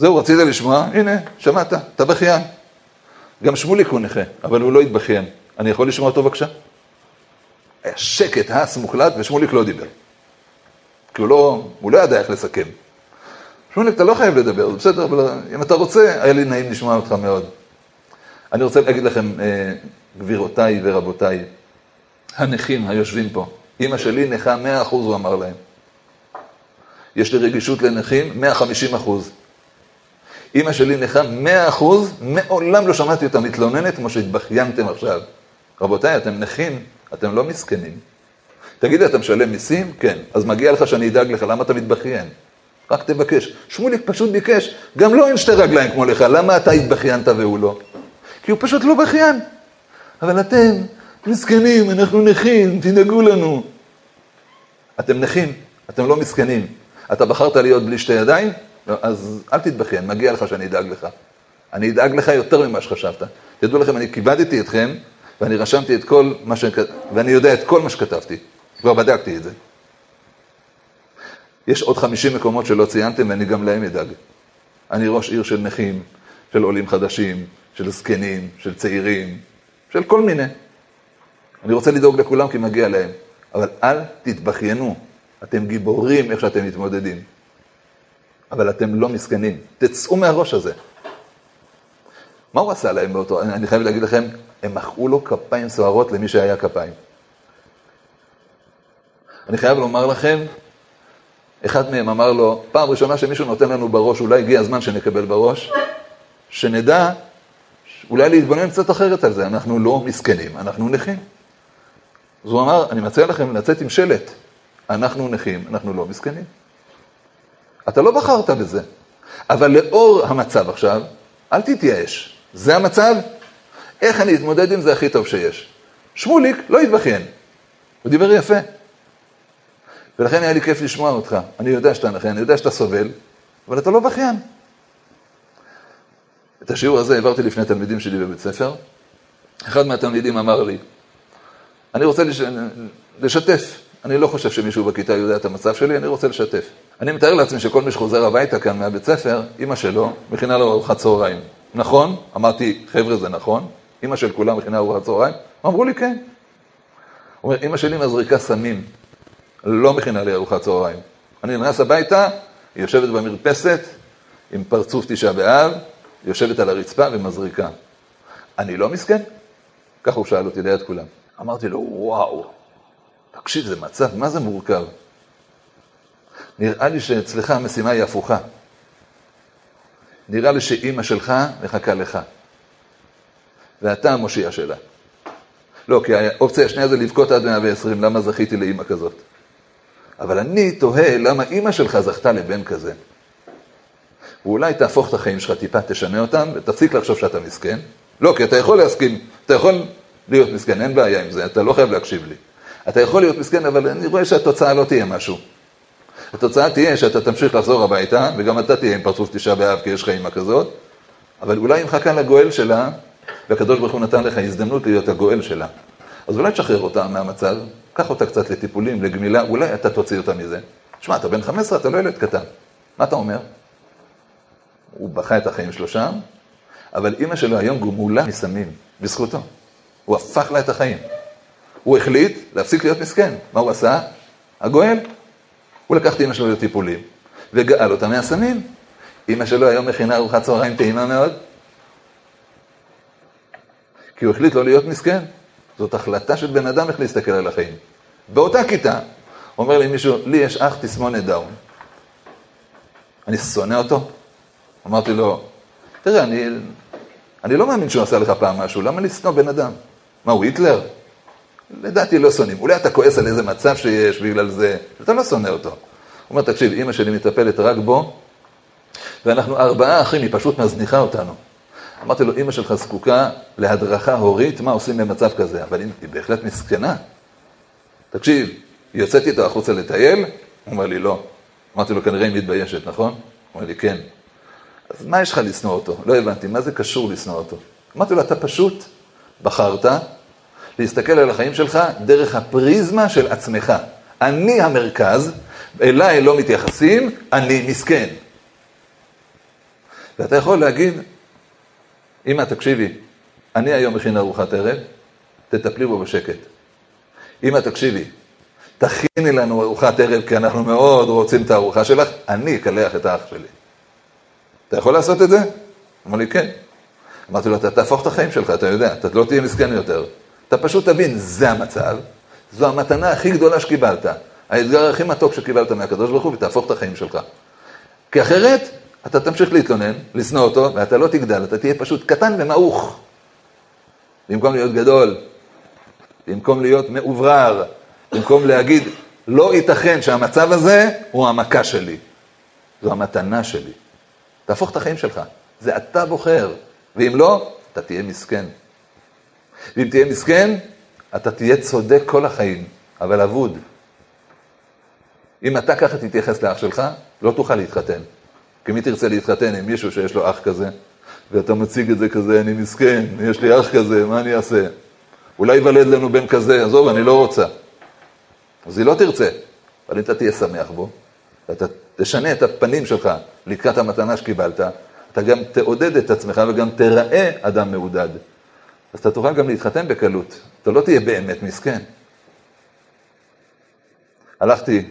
זהו, רצית לשמוע? הנה, שמעת, אתה בכיין. גם שמוליק הוא נכה, אבל הוא לא התבכיין. אני יכול לשמוע אותו בבקשה? היה שקט, הס מוחלט, ושמוליק לא דיבר. כי הוא לא, הוא לא ידע איך לסכם. שמוליק, אתה לא חייב לדבר, זה בסדר, אבל אם אתה רוצה, היה לי נעים לשמוע אותך מאוד. אני רוצה להגיד לכם, אה, גבירותיי ורבותיי, הנכים היושבים פה, אימא שלי נכה 100 אחוז, הוא אמר להם. יש לי רגישות לנכים 150 אחוז. אימא שלי נכה 100 אחוז, מעולם לא שמעתי אותה מתלוננת כמו שהתבכיינתם עכשיו. רבותיי, אתם נכים, אתם לא מסכנים. תגידי, אתה משלם מיסים? כן. אז מגיע לך שאני אדאג לך, למה אתה מתבכיין? רק תבקש. שמוליק פשוט ביקש, גם לא אין שתי רגליים כמו לך, למה אתה התבכיינת והוא לא? כי הוא פשוט לא בכיין. אבל אתם מסכנים, אנחנו נכים, תדאגו לנו. אתם נכים, אתם לא מסכנים. אתה בחרת להיות בלי שתי ידיים? אז אל תתבכיין, מגיע לך שאני אדאג לך. אני אדאג לך יותר ממה שחשבת. תדעו לכם, אני כיבדתי אתכם, ואני רשמתי את כל מה ש... ואני יודע את כל מה שכתבתי. כבר בדקתי את זה. יש עוד 50 מקומות שלא ציינתם, ואני גם להם אדאג. אני ראש עיר של נכים, של עולים חדשים, של זקנים, של צעירים, של כל מיני. אני רוצה לדאוג לכולם כי מגיע להם, אבל אל תתבכיינו, אתם גיבורים איך שאתם מתמודדים. אבל אתם לא מסכנים, תצאו מהראש הזה. מה הוא עשה להם באותו, אני חייב להגיד לכם, הם מחאו לו כפיים סוערות למי שהיה כפיים. אני חייב לומר לכם, אחד מהם אמר לו, פעם ראשונה שמישהו נותן לנו בראש, אולי הגיע הזמן שנקבל בראש, שנדע אולי להתבונן קצת אחרת על זה, אנחנו לא מסכנים, אנחנו נכים. אז הוא אמר, אני מציע לכם לצאת עם שלט, אנחנו נכים, אנחנו לא מסכנים. אתה לא בחרת בזה, אבל לאור המצב עכשיו, אל תתייאש. זה המצב? איך אני אתמודד עם זה הכי טוב שיש? שמוליק לא התבכיין, הוא דיבר יפה. ולכן היה לי כיף לשמוע אותך. אני יודע שאתה נכה, אני יודע שאתה סובל, אבל אתה לא בכיין. את השיעור הזה העברתי לפני תלמידים שלי בבית ספר. אחד מהתלמידים אמר לי, אני רוצה לש... לשתף. אני לא חושב שמישהו בכיתה יודע את המצב שלי, אני רוצה לשתף. אני מתאר לעצמי שכל מי שחוזר הביתה כאן מהבית ספר, אימא שלו מכינה לו ארוחת צהריים. נכון? אמרתי, חבר'ה, זה נכון? אימא של כולם מכינה ארוחת צהריים? אמרו לי, כן. הוא אומר, אימא שלי מזריקה סמים, לא מכינה לי ארוחת צהריים. אני נכנס הביתה, היא יושבת במרפסת עם פרצוף תשעה באב, יושבת על הרצפה ומזריקה. אני לא מסכן? ככה הוא שאל אותי ליד כולם. אמרתי לו, וואו, תקשיב, זה מצב, מה זה מורכב? נראה לי שאצלך המשימה היא הפוכה. נראה לי שאימא שלך מחכה לך, ואתה המושיע שלה. לא, כי האופציה השנייה זה לבכות עד 120, למה זכיתי לאימא כזאת? אבל אני תוהה למה אימא שלך זכתה לבן כזה. ואולי תהפוך את החיים שלך טיפה, תשנה אותם, ותפסיק לחשוב שאתה מסכן. לא, כי אתה יכול להסכים, אתה יכול להיות מסכן, אין בעיה עם זה, אתה לא חייב להקשיב לי. אתה יכול להיות מסכן, אבל אני רואה שהתוצאה לא תהיה משהו. התוצאה תהיה שאתה תמשיך לחזור הביתה, וגם אתה תהיה עם פרצוף תשעה באב, כי יש לך אימא כזאת, אבל אולי היא מחכה לגואל שלה, והקדוש ברוך הוא נתן לך הזדמנות להיות הגואל שלה. אז אולי תשחרר אותה מהמצב, קח אותה קצת לטיפולים, לגמילה, אולי אתה תוציא אותה מזה. שמע, אתה בן 15, אתה לא ילד קטן. מה אתה אומר? הוא בכה את החיים שלו שם, אבל אימא שלו היום גמולה מסמים, בזכותו. הוא הפך לה את החיים. הוא החליט להפסיק להיות מסכן. מה הוא עשה? הגואל. הוא לקח את אימא שלו לטיפולים, וגאל אותה מהסמים. אימא שלו היום מכינה ארוחת צהריים טעימה מאוד. כי הוא החליט לא להיות מסכן. זאת החלטה של בן אדם איך להסתכל על החיים. באותה כיתה, אומר לי מישהו, לי יש אח תסמונת דאון. אני שונא אותו? אמרתי לו, תראה, אני, אני לא מאמין שהוא עשה לך פעם משהו, למה לשנוא בן אדם? מה, הוא היטלר? לדעתי לא שונאים. אולי אתה כועס על איזה מצב שיש בגלל זה, אתה לא שונא אותו. הוא אומר, תקשיב, אימא שלי מטפלת רק בו, ואנחנו ארבעה אחים, היא פשוט מזניחה אותנו. אמרתי לו, אימא שלך זקוקה להדרכה הורית, מה עושים במצב כזה? אבל היא בהחלט מסכנה. תקשיב, יוצאתי איתו החוצה לטייל? הוא אומר לי, לא. אמרתי לו, כנראה היא מתביישת, נכון? הוא אומר לי, כן. אז מה יש לך לשנוא אותו? לא הבנתי, מה זה קשור לשנוא אותו? אמרתי לו, אתה פשוט בחרת להסתכל על החיים שלך דרך הפריזמה של עצמך. אני המרכז, אליי לא מתייחסים, אני מסכן. ואתה יכול להגיד, אמא, תקשיבי, אני היום מכין ארוחת ערב, תטפלי בו בשקט. אמא, תקשיבי, תכיני לנו ארוחת ערב, כי אנחנו מאוד רוצים את הארוחה שלך, אני אקלח את האח שלי. אתה יכול לעשות את זה? אמר לי, כן. אמרתי לו, אתה תהפוך את החיים שלך, אתה יודע, אתה לא תהיה מסכן יותר. אתה פשוט תבין, זה המצב, זו המתנה הכי גדולה שקיבלת, האתגר הכי מתוק שקיבלת מהקדוש ברוך הוא, ותהפוך את החיים שלך. כי אחרת, אתה תמשיך להתלונן, לשנוא אותו, ואתה לא תגדל, אתה תהיה פשוט קטן ומעוך. במקום להיות גדול, במקום להיות מאוברר, במקום להגיד, לא ייתכן שהמצב הזה הוא המכה שלי, זו המתנה שלי. תהפוך את החיים שלך, זה אתה בוחר, ואם לא, אתה תהיה מסכן. ואם תהיה מסכן, אתה תהיה צודק כל החיים, אבל אבוד. אם אתה ככה תתייחס לאח שלך, לא תוכל להתחתן. כי מי תרצה להתחתן עם מישהו שיש לו אח כזה, ואתה מציג את זה כזה, אני מסכן, יש לי אח כזה, מה אני אעשה? אולי ייוולד לנו בן כזה, עזוב, אני לא רוצה. אז היא לא תרצה, אבל אם אתה תהיה שמח בו, ואתה תשנה את הפנים שלך לקראת המתנה שקיבלת, אתה גם תעודד את עצמך וגם תראה אדם מעודד. אז אתה תוכל גם להתחתן בקלות, אתה לא תהיה באמת מסכן. הלכתי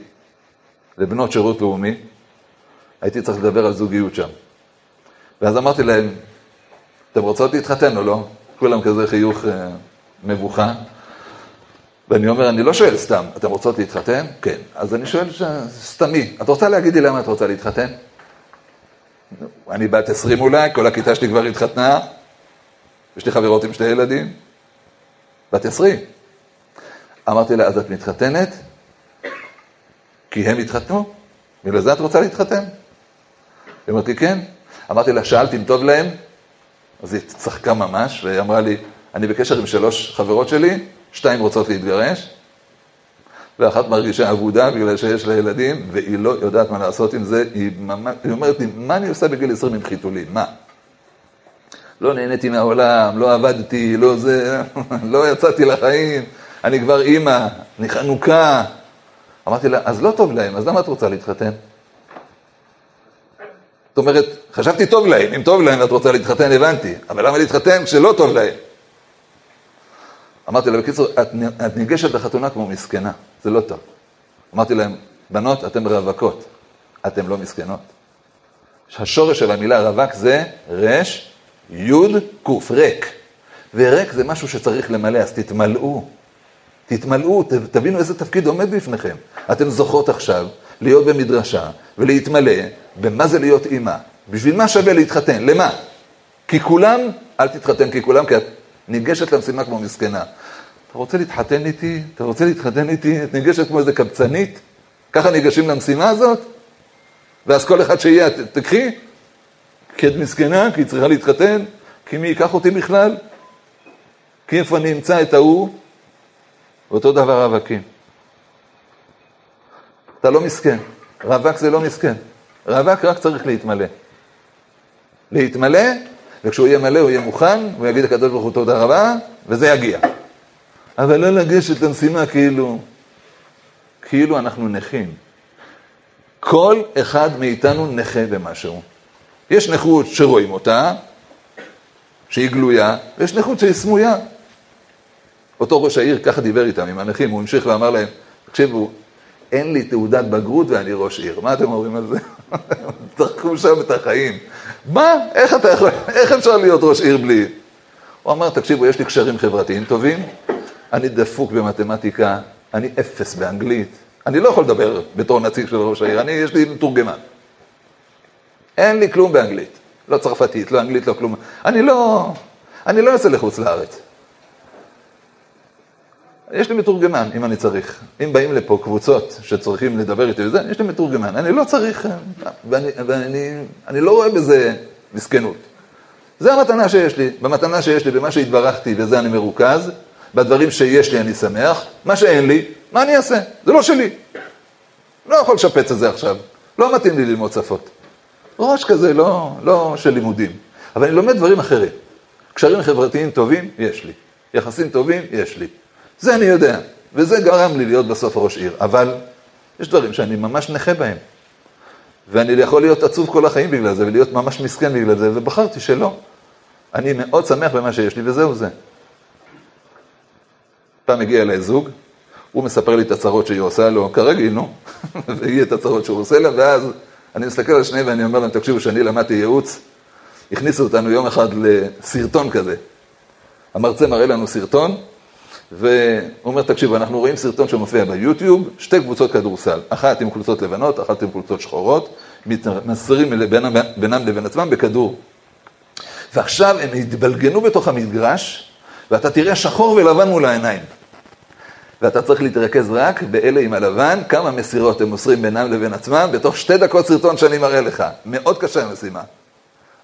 לבנות שירות לאומי, הייתי צריך לדבר על זוגיות שם. ואז אמרתי להם, אתם רוצות להתחתן או לא? כולם כזה חיוך אה, מבוכה. ואני אומר, אני לא שואל סתם, אתם רוצות להתחתן? כן. אז אני שואל ש... סתמי, את רוצה להגיד לי למה את רוצה להתחתן? אני בת 20 אולי, כל הכיתה שלי כבר התחתנה, יש לי חברות עם שני ילדים, בת 20. אמרתי לה, אז את מתחתנת? כי הם התחתנו? בגלל זה את רוצה להתחתן? היא אמרת לי, כן. אמרתי לה, שאלת אם טוב להם? אז היא צחקה ממש, והיא אמרה לי, אני בקשר עם שלוש חברות שלי, שתיים רוצות להתגרש, ואחת מרגישה אבודה בגלל שיש לה ילדים, והיא לא יודעת מה לעשות עם זה, היא, ממש, היא אומרת לי, מה אני עושה בגיל 20 עם חיתולים? מה? לא נהניתי מהעולם, לא עבדתי, לא זה, לא יצאתי לחיים, אני כבר אימא, אני חנוכה. אמרתי לה, אז לא טוב להם, אז למה את רוצה להתחתן? זאת אומרת, חשבתי טוב להם, אם טוב להם ואת רוצה להתחתן, הבנתי, אבל למה להתחתן כשלא טוב להם? אמרתי לה, בקיצור, את, את ניגשת לחתונה כמו מסכנה, זה לא טוב. אמרתי להם, בנות, אתן רווקות, אתן לא מסכנות. השורש של המילה רווק זה רש, יוד, קוף, ריק. וריק זה משהו שצריך למלא, אז תתמלאו. תתמלאו, תבינו איזה תפקיד עומד בפניכם. אתן זוכרות עכשיו להיות במדרשה ולהתמלא במה זה להיות אימא. בשביל מה שווה להתחתן? למה? כי כולם, אל תתחתן כי כולם, כי את ניגשת למשימה כמו מסכנה. אתה רוצה להתחתן איתי? אתה רוצה להתחתן איתי? את ניגשת כמו איזה קבצנית? ככה ניגשים למשימה הזאת? ואז כל אחד שיהיה, תקחי, כי את מסכנה, כי היא צריכה להתחתן, כי מי ייקח אותי בכלל? כי איפה אני אמצא את ההוא? ואותו דבר רווקים. אתה לא מסכן, רווק זה לא מסכן. רווק רק צריך להתמלא. להתמלא, וכשהוא יהיה מלא הוא יהיה מוכן, הוא יגיד לקדוש ברוך הוא תודה רבה, וזה יגיע. אבל לא לגשת למשימה כאילו, כאילו אנחנו נכים. כל אחד מאיתנו נכה במשהו. יש נכות שרואים אותה, שהיא גלויה, ויש נכות שהיא סמויה. אותו ראש העיר ככה דיבר איתם, עם הנכים, הוא המשיך ואמר להם, תקשיבו, אין לי תעודת בגרות ואני ראש עיר. מה אתם אומרים על זה? צחקו שם את החיים. מה? איך אתה יכול, איך אפשר להיות ראש עיר בלי? הוא אמר, תקשיבו, יש לי קשרים חברתיים טובים, אני דפוק במתמטיקה, אני אפס באנגלית, אני לא יכול לדבר בתור נציג של ראש העיר, אני, יש לי מתורגמן. אין לי כלום באנגלית, לא צרפתית, לא אנגלית, לא כלום. אני לא, אני לא יוצא לחוץ לארץ. יש לי מתורגמן, אם אני צריך. אם באים לפה קבוצות שצריכים לדבר איתי וזה, יש לי מתורגמן. אני לא צריך, ואני, ואני אני לא רואה בזה מסכנות. זה המתנה שיש לי. במתנה שיש לי, במה שהתברכתי, בזה אני מרוכז. בדברים שיש לי אני שמח. מה שאין לי, מה אני אעשה? זה לא שלי. לא יכול לשפץ את זה עכשיו. לא מתאים לי ללמוד שפות. ראש כזה, לא, לא של לימודים. אבל אני לומד דברים אחרים. קשרים חברתיים טובים, יש לי. יחסים טובים, יש לי. זה אני יודע, וזה גרם לי להיות בסוף ראש עיר. אבל יש דברים שאני ממש נכה בהם. ואני יכול להיות עצוב כל החיים בגלל זה, ולהיות ממש מסכן בגלל זה, ובחרתי שלא. אני מאוד שמח במה שיש לי, וזהו זה. פעם הגיע אליי זוג, הוא מספר לי את הצרות שהיא עושה לו, כרגיל, נו, והיא את הצרות שהוא עושה לה, ואז אני מסתכל על שניהם ואני אומר להם, תקשיבו, כשאני למדתי ייעוץ, הכניסו אותנו יום אחד לסרטון כזה. המרצה מראה לנו סרטון, והוא אומר, תקשיבו, אנחנו רואים סרטון שמופיע ביוטיוב, שתי קבוצות כדורסל, אחת עם קבוצות לבנות, אחת עם קבוצות שחורות, מתמסרים בינם, בינם לבין עצמם בכדור. ועכשיו הם התבלגנו בתוך המגרש, ואתה תראה שחור ולבן מול העיניים. ואתה צריך להתרכז רק באלה עם הלבן, כמה מסירות הם מוסרים בינם לבין עצמם, בתוך שתי דקות סרטון שאני מראה לך. מאוד קשה המשימה.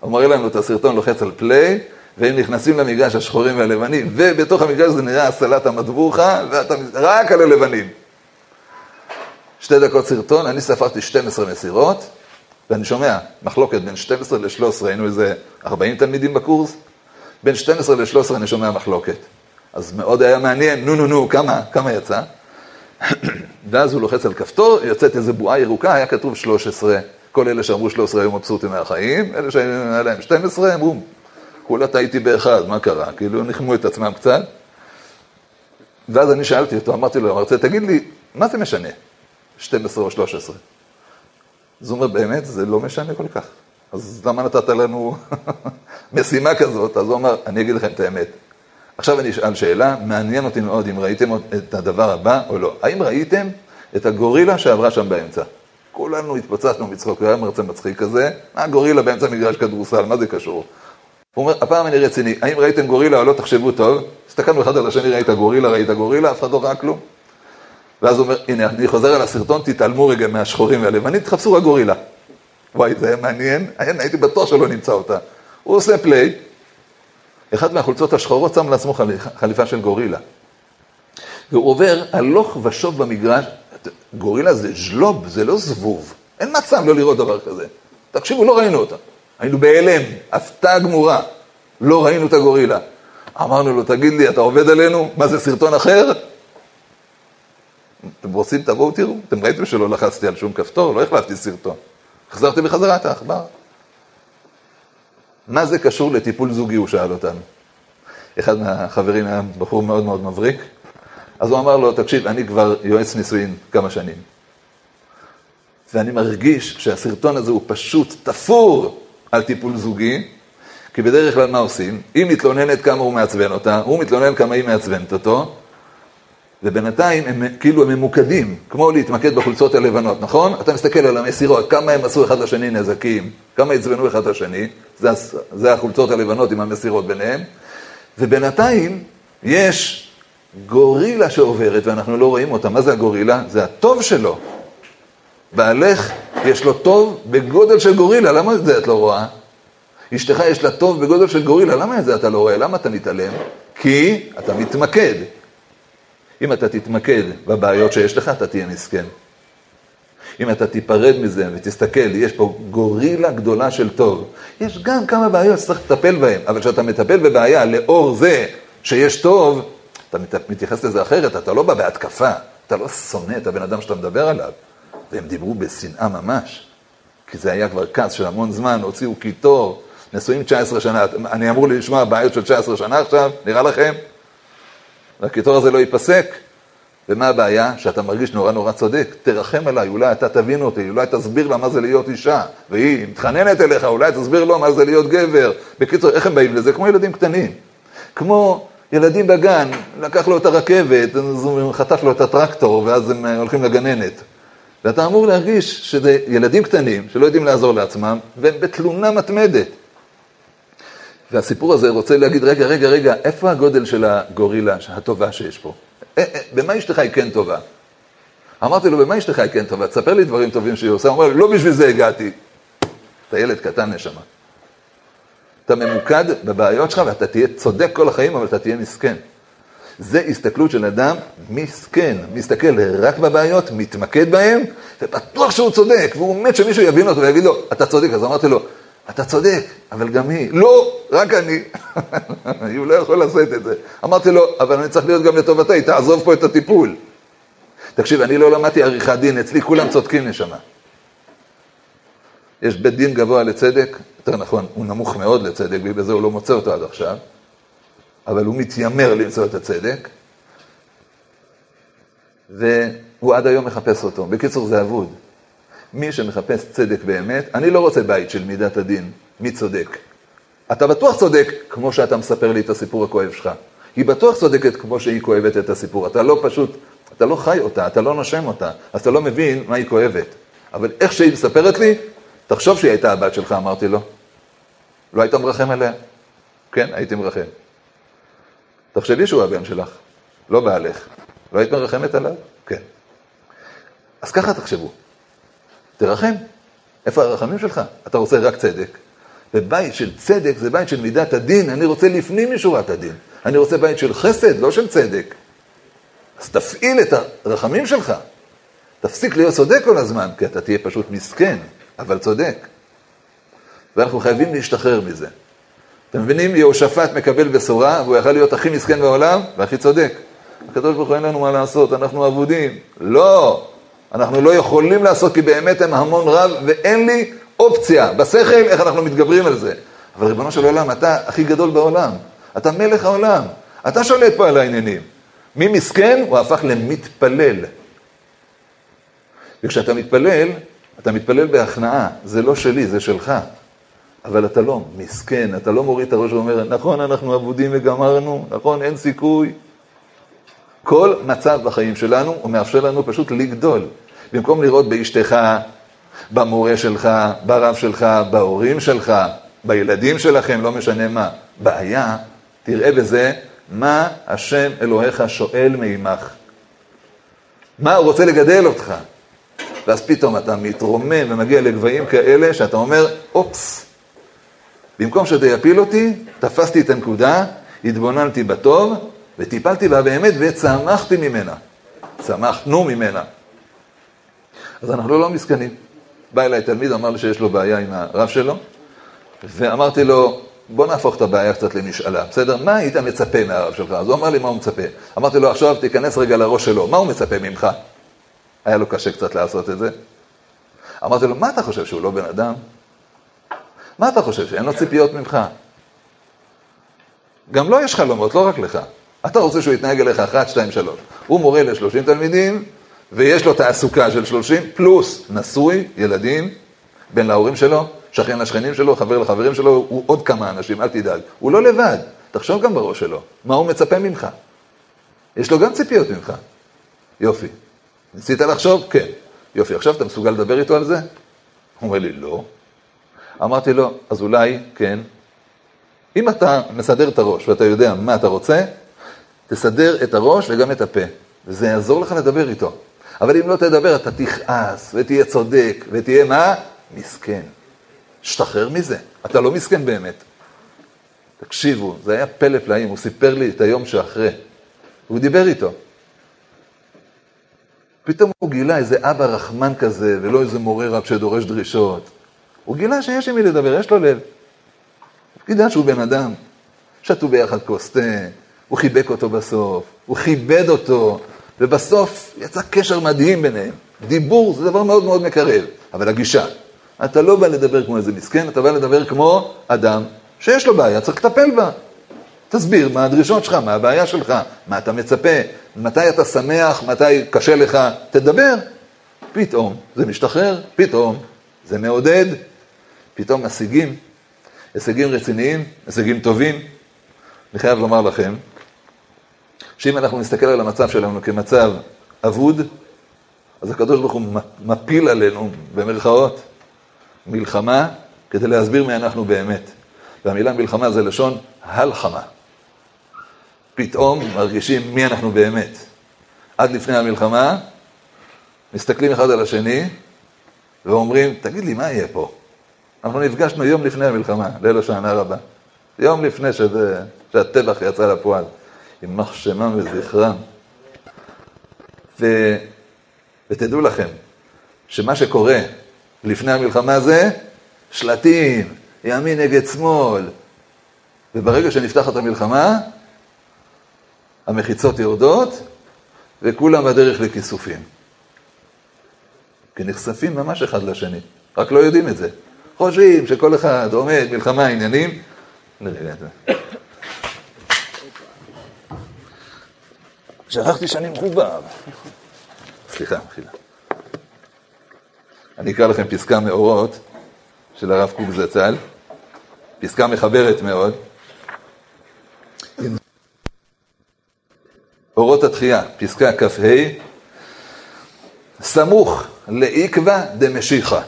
הוא מראה לנו את הסרטון, לוחץ על פליי, והם נכנסים למגרש השחורים והלבנים, ובתוך המגרש זה נראה הסלט המטבוחה, ואתה רק על הלבנים. שתי דקות סרטון, אני ספרתי 12 מסירות, ואני שומע מחלוקת בין 12 ל-13, היינו איזה 40 תלמידים בקורס, בין 12 ל-13 אני שומע מחלוקת. אז מאוד היה מעניין, נו נו נו, כמה, כמה יצא? ואז הוא לוחץ על כפתור, יוצאת איזה בועה ירוקה, היה כתוב 13. כל אלה שאמרו 13 היו מבסוטים מהחיים, אלה שהיה להם 12 אמרו, כולה טעיתי באחד, מה קרה? כאילו, ניחמו את עצמם קצת. ואז אני שאלתי אותו, אמרתי לו, המרצה, תגיד לי, מה זה משנה? 12 או 13? אז הוא אומר, באמת, זה לא משנה כל כך. אז למה נתת לנו משימה כזאת? אז הוא אמר, אני אגיד לכם את האמת. עכשיו אני אשאל שאלה, מעניין אותי מאוד אם ראיתם את הדבר הבא או לא. האם ראיתם את הגורילה שעברה שם באמצע? כולנו התפוצצנו מצחוק, היה מרצה מצחיק כזה, מה גורילה באמצע מגרש כדורסל, מה זה קשור? הוא אומר, הפעם אני רציני, האם ראיתם גורילה או לא, תחשבו טוב. הסתכלנו אחד על השני, ראית גורילה, ראית גורילה, אף אחד לא ראה כלום. ואז הוא אומר, הנה, אני חוזר על הסרטון, תתעלמו רגע מהשחורים והלבנים, תחפשו רק גורילה. וואי, זה היה מעניין, הייתי בטוח שלא נמצא אותה. הוא עושה פליי, אחד מהחולצות השחורות שם לעצמו חליפה של גורילה. והוא עובר הלוך ושוב במגרש, גורילה זה ז'לוב, זה לא זבוב. אין מצב לא לראות דבר כזה. תקשיבו, לא ראינו אותה. היינו בהלם, הפתעה גמורה. לא ראינו את הגורילה. אמרנו לו, תגיד לי, אתה עובד עלינו? מה זה, סרטון אחר? אתם רוצים, תבואו תראו. אתם ראיתם שלא לחצתי על שום כפתור, לא החלפתי סרטון. החזרתי בחזרה את העכבר. מה זה קשור לטיפול זוגי, הוא שאל אותנו. אחד מהחברים היה בחור מאוד מאוד מבריק, אז הוא אמר לו, תקשיב, אני כבר יועץ נישואין כמה שנים. ואני מרגיש שהסרטון הזה הוא פשוט תפור על טיפול זוגי, כי בדרך כלל מה עושים? היא מתלוננת כמה הוא מעצבן אותה, הוא מתלונן כמה היא מעצבנת אותו, ובינתיים הם כאילו הם ממוקדים, כמו להתמקד בחולצות הלבנות, נכון? אתה מסתכל על המסירות, כמה הם עשו אחד לשני נזקים, כמה עצבנו אחד לשני, זה, זה החולצות הלבנות עם המסירות ביניהם, ובינתיים יש גורילה שעוברת ואנחנו לא רואים אותה. מה זה הגורילה? זה הטוב שלו. בעלך יש לו טוב בגודל של גורילה, למה את זה את לא רואה? אשתך יש לה טוב בגודל של גורילה, למה את זה אתה לא רואה? למה אתה מתעלם? כי אתה מתמקד. אם אתה תתמקד בבעיות שיש לך, אתה תהיה מסכן. אם אתה תיפרד מזה ותסתכל, יש פה גורילה גדולה של טוב. יש גם כמה בעיות שצריך לטפל בהן, אבל כשאתה מטפל בבעיה לאור זה שיש טוב, אתה מתייחס לזה אחרת, אתה לא בא בהתקפה, אתה לא שונא את הבן אדם שאתה מדבר עליו. והם דיברו בשנאה ממש, כי זה היה כבר כעס של המון זמן, הוציאו קיטור, נשואים 19 שנה, אני אמור לשמוע בעיות של 19 שנה עכשיו, נראה לכם? והקיטור הזה לא ייפסק. ומה הבעיה? שאתה מרגיש נורא נורא צודק, תרחם עליי, אולי אתה תבין אותי, אולי תסביר לה מה זה להיות אישה, והיא מתחננת אליך, אולי תסביר לו מה זה להיות גבר. בקיצור, איך הם באים לזה? כמו ילדים קטנים. כמו ילדים בגן, לקח לו את הרכבת, אז הוא חטף לו את הטרקטור, ואז הם הולכים לגננת. ואתה אמור להרגיש שזה ילדים קטנים שלא יודעים לעזור לעצמם, והם בתלונה מתמדת. והסיפור הזה רוצה להגיד, רגע, רגע, רגע, איפה הגודל של הגורילה הטובה שיש פה? אה, אה, במה אשתך היא כן טובה? אמרתי לו, במה אשתך היא כן טובה? תספר לי דברים טובים שהיא עושה. הוא אומר, לא בשביל זה הגעתי. אתה ילד קטן נשמה. אתה ממוקד בבעיות שלך ואתה תהיה צודק כל החיים, אבל אתה תהיה מסכן. זה הסתכלות של אדם מסכן, מסתכל רק בבעיות, מתמקד בהן, ובטוח שהוא צודק, והוא מת שמישהו יבין אותו ויגיד לו, אתה צודק. אז אמרתי לו, אתה צודק, אבל גם היא. לא, רק אני. הוא לא יכול לשאת את זה. אמרתי לו, אבל אני צריך להיות גם לטובתה, תעזוב פה את הטיפול. תקשיב, אני לא למדתי עריכת דין, אצלי כולם צודקים נשמה. יש בית דין גבוה לצדק, יותר נכון, הוא נמוך מאוד לצדק, בגלל זה הוא לא מוצא אותו עד עכשיו, אבל הוא מתיימר למצוא את הצדק, והוא עד היום מחפש אותו. בקיצור, זה אבוד. מי שמחפש צדק באמת, אני לא רוצה בית של מידת הדין, מי צודק. אתה בטוח צודק, כמו שאתה מספר לי את הסיפור הכואב שלך. היא בטוח צודקת כמו שהיא כואבת את הסיפור. אתה לא פשוט, אתה לא חי אותה, אתה לא נושם אותה, אז אתה לא מבין מה היא כואבת. אבל איך שהיא מספרת לי, תחשוב שהיא הייתה הבת שלך, אמרתי לו. לא היית מרחם עליה? כן, הייתי מרחם. תחשבי שהוא הבן שלך, לא בעלך. לא היית מרחמת עליו? כן. אז ככה תחשבו. תרחם. איפה הרחמים שלך? אתה רוצה רק צדק. ובית של צדק זה בית של מידת הדין, אני רוצה לפנים משורת הדין. אני רוצה בית של חסד, לא של צדק. אז תפעיל את הרחמים שלך. תפסיק להיות צודק כל הזמן, כי אתה תהיה פשוט מסכן, אבל צודק. ואנחנו חייבים להשתחרר מזה. אתם מבינים? יהושפט מקבל בשורה, והוא יכל להיות הכי מסכן בעולם והכי צודק. הקדוש ברוך הוא אין לנו מה לעשות, אנחנו אבודים. לא, אנחנו לא יכולים לעשות כי באמת הם המון רב, ואין לי אופציה בשכל איך אנחנו מתגברים על זה. אבל ריבונו של עולם, אתה הכי גדול בעולם. אתה מלך העולם. אתה שולט פה על העניינים. מי מסכן? הוא הפך למתפלל. וכשאתה מתפלל, אתה מתפלל בהכנעה. זה לא שלי, זה שלך. אבל אתה לא מסכן, אתה לא מוריד את הראש ואומר, נכון, אנחנו אבודים וגמרנו, נכון, אין סיכוי. כל מצב בחיים שלנו, הוא מאפשר לנו פשוט לגדול. במקום לראות באשתך, במורה שלך, ברב שלך, בהורים שלך, בילדים שלכם, לא משנה מה, בעיה, תראה בזה מה השם אלוהיך שואל מעמך. מה הוא רוצה לגדל אותך? ואז פתאום אתה מתרומם ומגיע לגבהים כאלה שאתה אומר, אופס, במקום שזה יפיל אותי, תפסתי את הנקודה, התבוננתי בטוב, וטיפלתי בה באמת וצמחתי ממנה. צמחנו ממנה. אז אנחנו לא מסכנים. בא אליי תלמיד, אמר לי שיש לו בעיה עם הרב שלו, ואמרתי לו, בוא נהפוך את הבעיה קצת למשאלה, בסדר? מה היית מצפה מהרב שלך? אז הוא אמר לי מה הוא מצפה. אמרתי לו, עכשיו תיכנס רגע לראש שלו, מה הוא מצפה ממך? היה לו קשה קצת לעשות את זה. אמרתי לו, מה אתה חושב, שהוא לא בן אדם? מה אתה חושב, שאין לו ציפיות ממך? גם לו לא יש חלומות, לא רק לך. אתה רוצה שהוא יתנהג אליך אחת, שתיים, שלוש. הוא מורה לשלושים תלמידים, ויש לו תעסוקה של שלושים, פלוס נשוי, ילדים, בן להורים שלו, שכן לשכנים שלו, חבר לחברים שלו, הוא עוד כמה אנשים, אל תדאג. הוא לא לבד, תחשוב גם בראש שלו, מה הוא מצפה ממך. יש לו גם ציפיות ממך. יופי. ניסית לחשוב? כן. יופי, עכשיו אתה מסוגל לדבר איתו על זה? הוא אומר לי, לא. אמרתי לו, אז אולי, כן. אם אתה מסדר את הראש ואתה יודע מה אתה רוצה, תסדר את הראש וגם את הפה, וזה יעזור לך לדבר איתו. אבל אם לא תדבר, אתה תכעס, ותהיה צודק, ותהיה מה? מסכן. שתחרר מזה, אתה לא מסכן באמת. תקשיבו, זה היה פלא פלאים, הוא סיפר לי את היום שאחרי. הוא דיבר איתו. פתאום הוא גילה איזה אבא רחמן כזה, ולא איזה מורה רק שדורש דרישות. הוא גילה שיש עם מי לדבר, יש לו לב. הוא גילה שהוא בן אדם. שתו ביחד כוס תה, הוא חיבק אותו בסוף, הוא כיבד אותו, ובסוף יצא קשר מדהים ביניהם. דיבור זה דבר מאוד מאוד מקרב, אבל הגישה, אתה לא בא לדבר כמו איזה מסכן, אתה בא לדבר כמו אדם שיש לו בעיה, צריך לטפל בה. תסביר מה הדרישות שלך, מה הבעיה שלך, מה אתה מצפה, מתי אתה שמח, מתי קשה לך, תדבר. פתאום זה משתחרר, פתאום זה מעודד, פתאום משיגים, הישגים רציניים, הישגים טובים. אני חייב לומר לכם, שאם אנחנו נסתכל על המצב שלנו כמצב אבוד, אז הקדוש ברוך הוא מפיל עלינו, במרכאות, מלחמה, כדי להסביר מי אנחנו באמת. והמילה מלחמה זה לשון הלחמה. פתאום מרגישים מי אנחנו באמת. עד לפני המלחמה, מסתכלים אחד על השני ואומרים, תגיד לי, מה יהיה פה? אנחנו נפגשנו יום לפני המלחמה, ליל השנה רבה. יום לפני שזה, שהטבח יצא לפועל, יימח שמם וזכרם. ו, ותדעו לכם, שמה שקורה לפני המלחמה זה שלטים, ימין נגד שמאל. וברגע שנפתחת המלחמה, המחיצות יורדות, וכולם בדרך לכיסופים. כי נחשפים ממש אחד לשני, רק לא יודעים את זה. חושבים שכל אחד עומד, מלחמה, עניינים. נראה את זה. שכחתי שאני מחובר. סליחה, מחילה. אני אקרא לכם פסקה מאורות של הרב קוק זצ"ל, פסקה מחברת מאוד. אורות התחייה, פסקה כ"ה, סמוך לעקבא דמשיחא,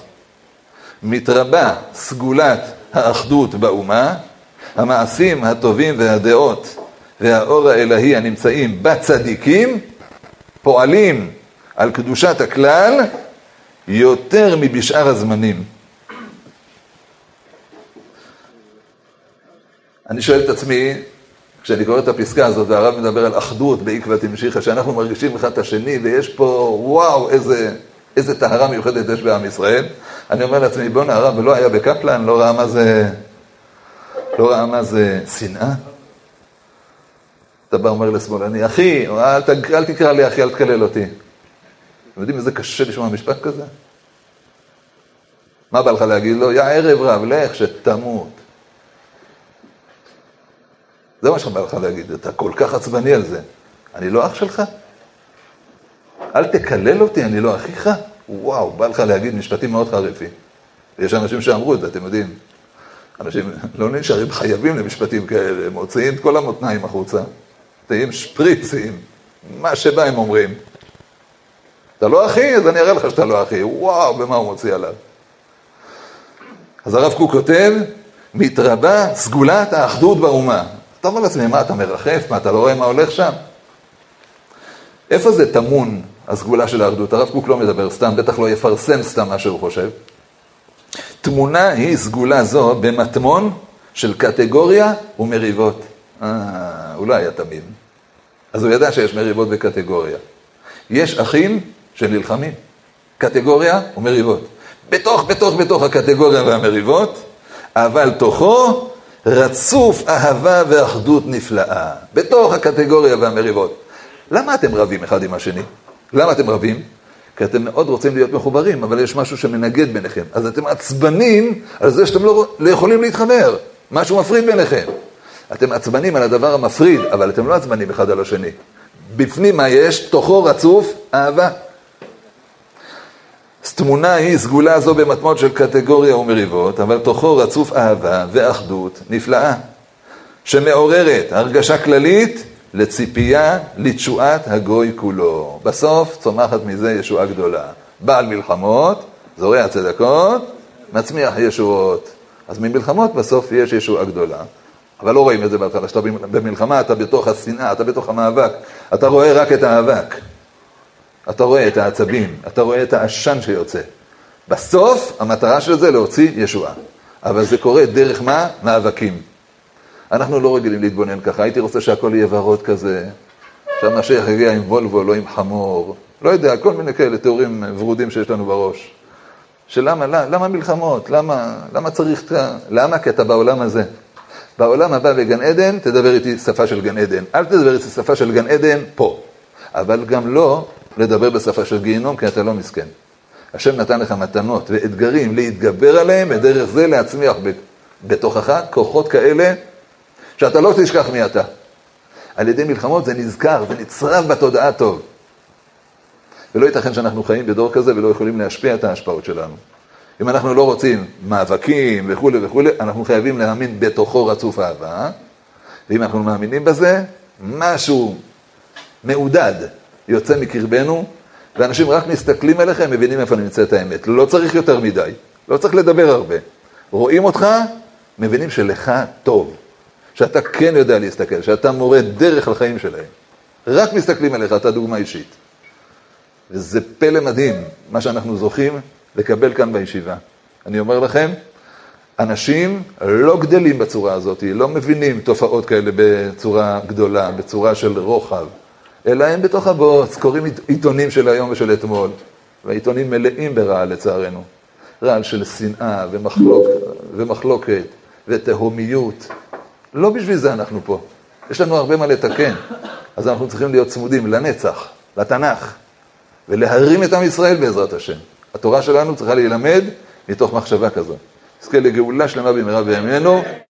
מתרבה סגולת האחדות באומה, המעשים הטובים והדעות והאור האלוהי הנמצאים בצדיקים, פועלים על קדושת הכלל יותר מבשאר הזמנים. אני שואל את עצמי, כשאני קורא את הפסקה הזאת, והרב מדבר על אחדות בעקבא תמשיכא, שאנחנו מרגישים אחד את השני, ויש פה, וואו, איזה, איזה טהרה מיוחדת יש בעם ישראל, אני אומר לעצמי, בואנה, הרב לא היה בקפלן, לא ראה מה זה, לא ראה מה זה שנאה? אתה בא אומר לשמאלני, אחי, אל, אל תקרא לי אחי, אל תקלל אותי. אתם יודעים איזה קשה לשמוע משפט כזה? מה בא לך להגיד לו? יא ערב רב, לך שתמות. זה מה שבא לך להגיד, אתה כל כך עצבני על זה. אני לא אח שלך? אל תקלל אותי, אני לא אחיך? וואו, בא לך להגיד משפטים מאוד חריפים. יש אנשים שאמרו את זה, אתם יודעים. אנשים לא נשארים חייבים למשפטים כאלה, הם מוציאים את כל המותניים החוצה, תהיים שפריצים, מה שבא הם אומרים. אתה לא אחי? אז אני אראה לך שאתה לא אחי. וואו, במה הוא מוציא עליו. אז הרב קוק כותב, מתרבה סגולת האחדות באומה. אתה אומר לעצמי, מה, אתה מרחף? מה, אתה לא רואה מה הולך שם? איפה זה טמון, הסגולה של האחדות? הרב קוק לא מדבר סתם, בטח לא יפרסם סתם מה שהוא חושב. תמונה היא סגולה זו במטמון של קטגוריה ומריבות. אה, לא היה תמים. אז הוא ידע שיש מריבות וקטגוריה. יש אחים שנלחמים, קטגוריה ומריבות. בתוך, בתוך, בתוך הקטגוריה והמריבות, אבל תוכו רצוף אהבה ואחדות נפלאה. בתוך הקטגוריה והמריבות. למה אתם רבים אחד עם השני? למה אתם רבים? כי אתם מאוד רוצים להיות מחוברים, אבל יש משהו שמנגד ביניכם. אז אתם עצבנים על זה שאתם לא, לא יכולים להתחבר. משהו מפריד ביניכם. אתם עצבנים על הדבר המפריד, אבל אתם לא עצבנים אחד על השני. בפנים מה יש? תוכו רצוף אהבה. תמונה היא סגולה זו במטמות של קטגוריה ומריבות, אבל תוכו רצוף אהבה ואחדות נפלאה, שמעוררת הרגשה כללית לציפייה לתשועת הגוי כולו. בסוף צומחת מזה ישועה גדולה. בעל מלחמות, זורע צדקות, מצמיח ישועות. אז ממלחמות בסוף יש ישועה גדולה. אבל לא רואים את זה בהתחלה, כשאתה במלחמה אתה בתוך השנאה, אתה בתוך המאבק, אתה רואה רק את האבק. אתה רואה את העצבים, אתה רואה את העשן שיוצא. בסוף המטרה של זה להוציא ישועה. אבל זה קורה דרך מה? מאבקים. אנחנו לא רגילים להתבונן ככה, הייתי רוצה שהכל יהיה ורוד כזה, שהמשיח יגיע עם וולבו, לא עם חמור, לא יודע, כל מיני כאלה תיאורים ורודים שיש לנו בראש. שלמה, למה, למה מלחמות? למה, למה צריך. למה? כי אתה בעולם הזה. בעולם הבא בגן עדן, תדבר איתי שפה של גן עדן. אל תדבר איתי שפה של גן עדן פה. אבל גם לא לדבר בשפה של גיהינום, כי אתה לא מסכן. השם נתן לך מתנות ואתגרים להתגבר עליהם, ודרך זה להצמיח בתוכך כוחות כאלה שאתה לא תשכח מי אתה. על ידי מלחמות זה נזכר, זה נצרב בתודעה טוב. ולא ייתכן שאנחנו חיים בדור כזה ולא יכולים להשפיע את ההשפעות שלנו. אם אנחנו לא רוצים מאבקים וכולי וכולי, אנחנו חייבים להאמין בתוכו רצוף אהבה, ואם אנחנו מאמינים בזה, משהו מעודד יוצא מקרבנו, ואנשים רק מסתכלים עליכם, מבינים איפה נמצאת האמת. לא צריך יותר מדי, לא צריך לדבר הרבה. רואים אותך, מבינים שלך טוב, שאתה כן יודע להסתכל, שאתה מורה דרך לחיים שלהם. רק מסתכלים עליך, אתה דוגמה אישית. וזה פלא מדהים, מה שאנחנו זוכים לקבל כאן בישיבה. אני אומר לכם, אנשים לא גדלים בצורה הזאת, לא מבינים תופעות כאלה בצורה גדולה, בצורה של רוחב, אלא הם בתוך הבוץ, קוראים עיתונים של היום ושל אתמול, והעיתונים מלאים ברעל לצערנו. רעל של שנאה ומחלוק, ומחלוקת ותהומיות. לא בשביל זה אנחנו פה. יש לנו הרבה מה לתקן, אז אנחנו צריכים להיות צמודים לנצח, לתנ"ך, ולהרים את עם ישראל בעזרת השם. התורה שלנו צריכה להילמד מתוך מחשבה כזו. נזכה לגאולה שלמה במהרה בימינו.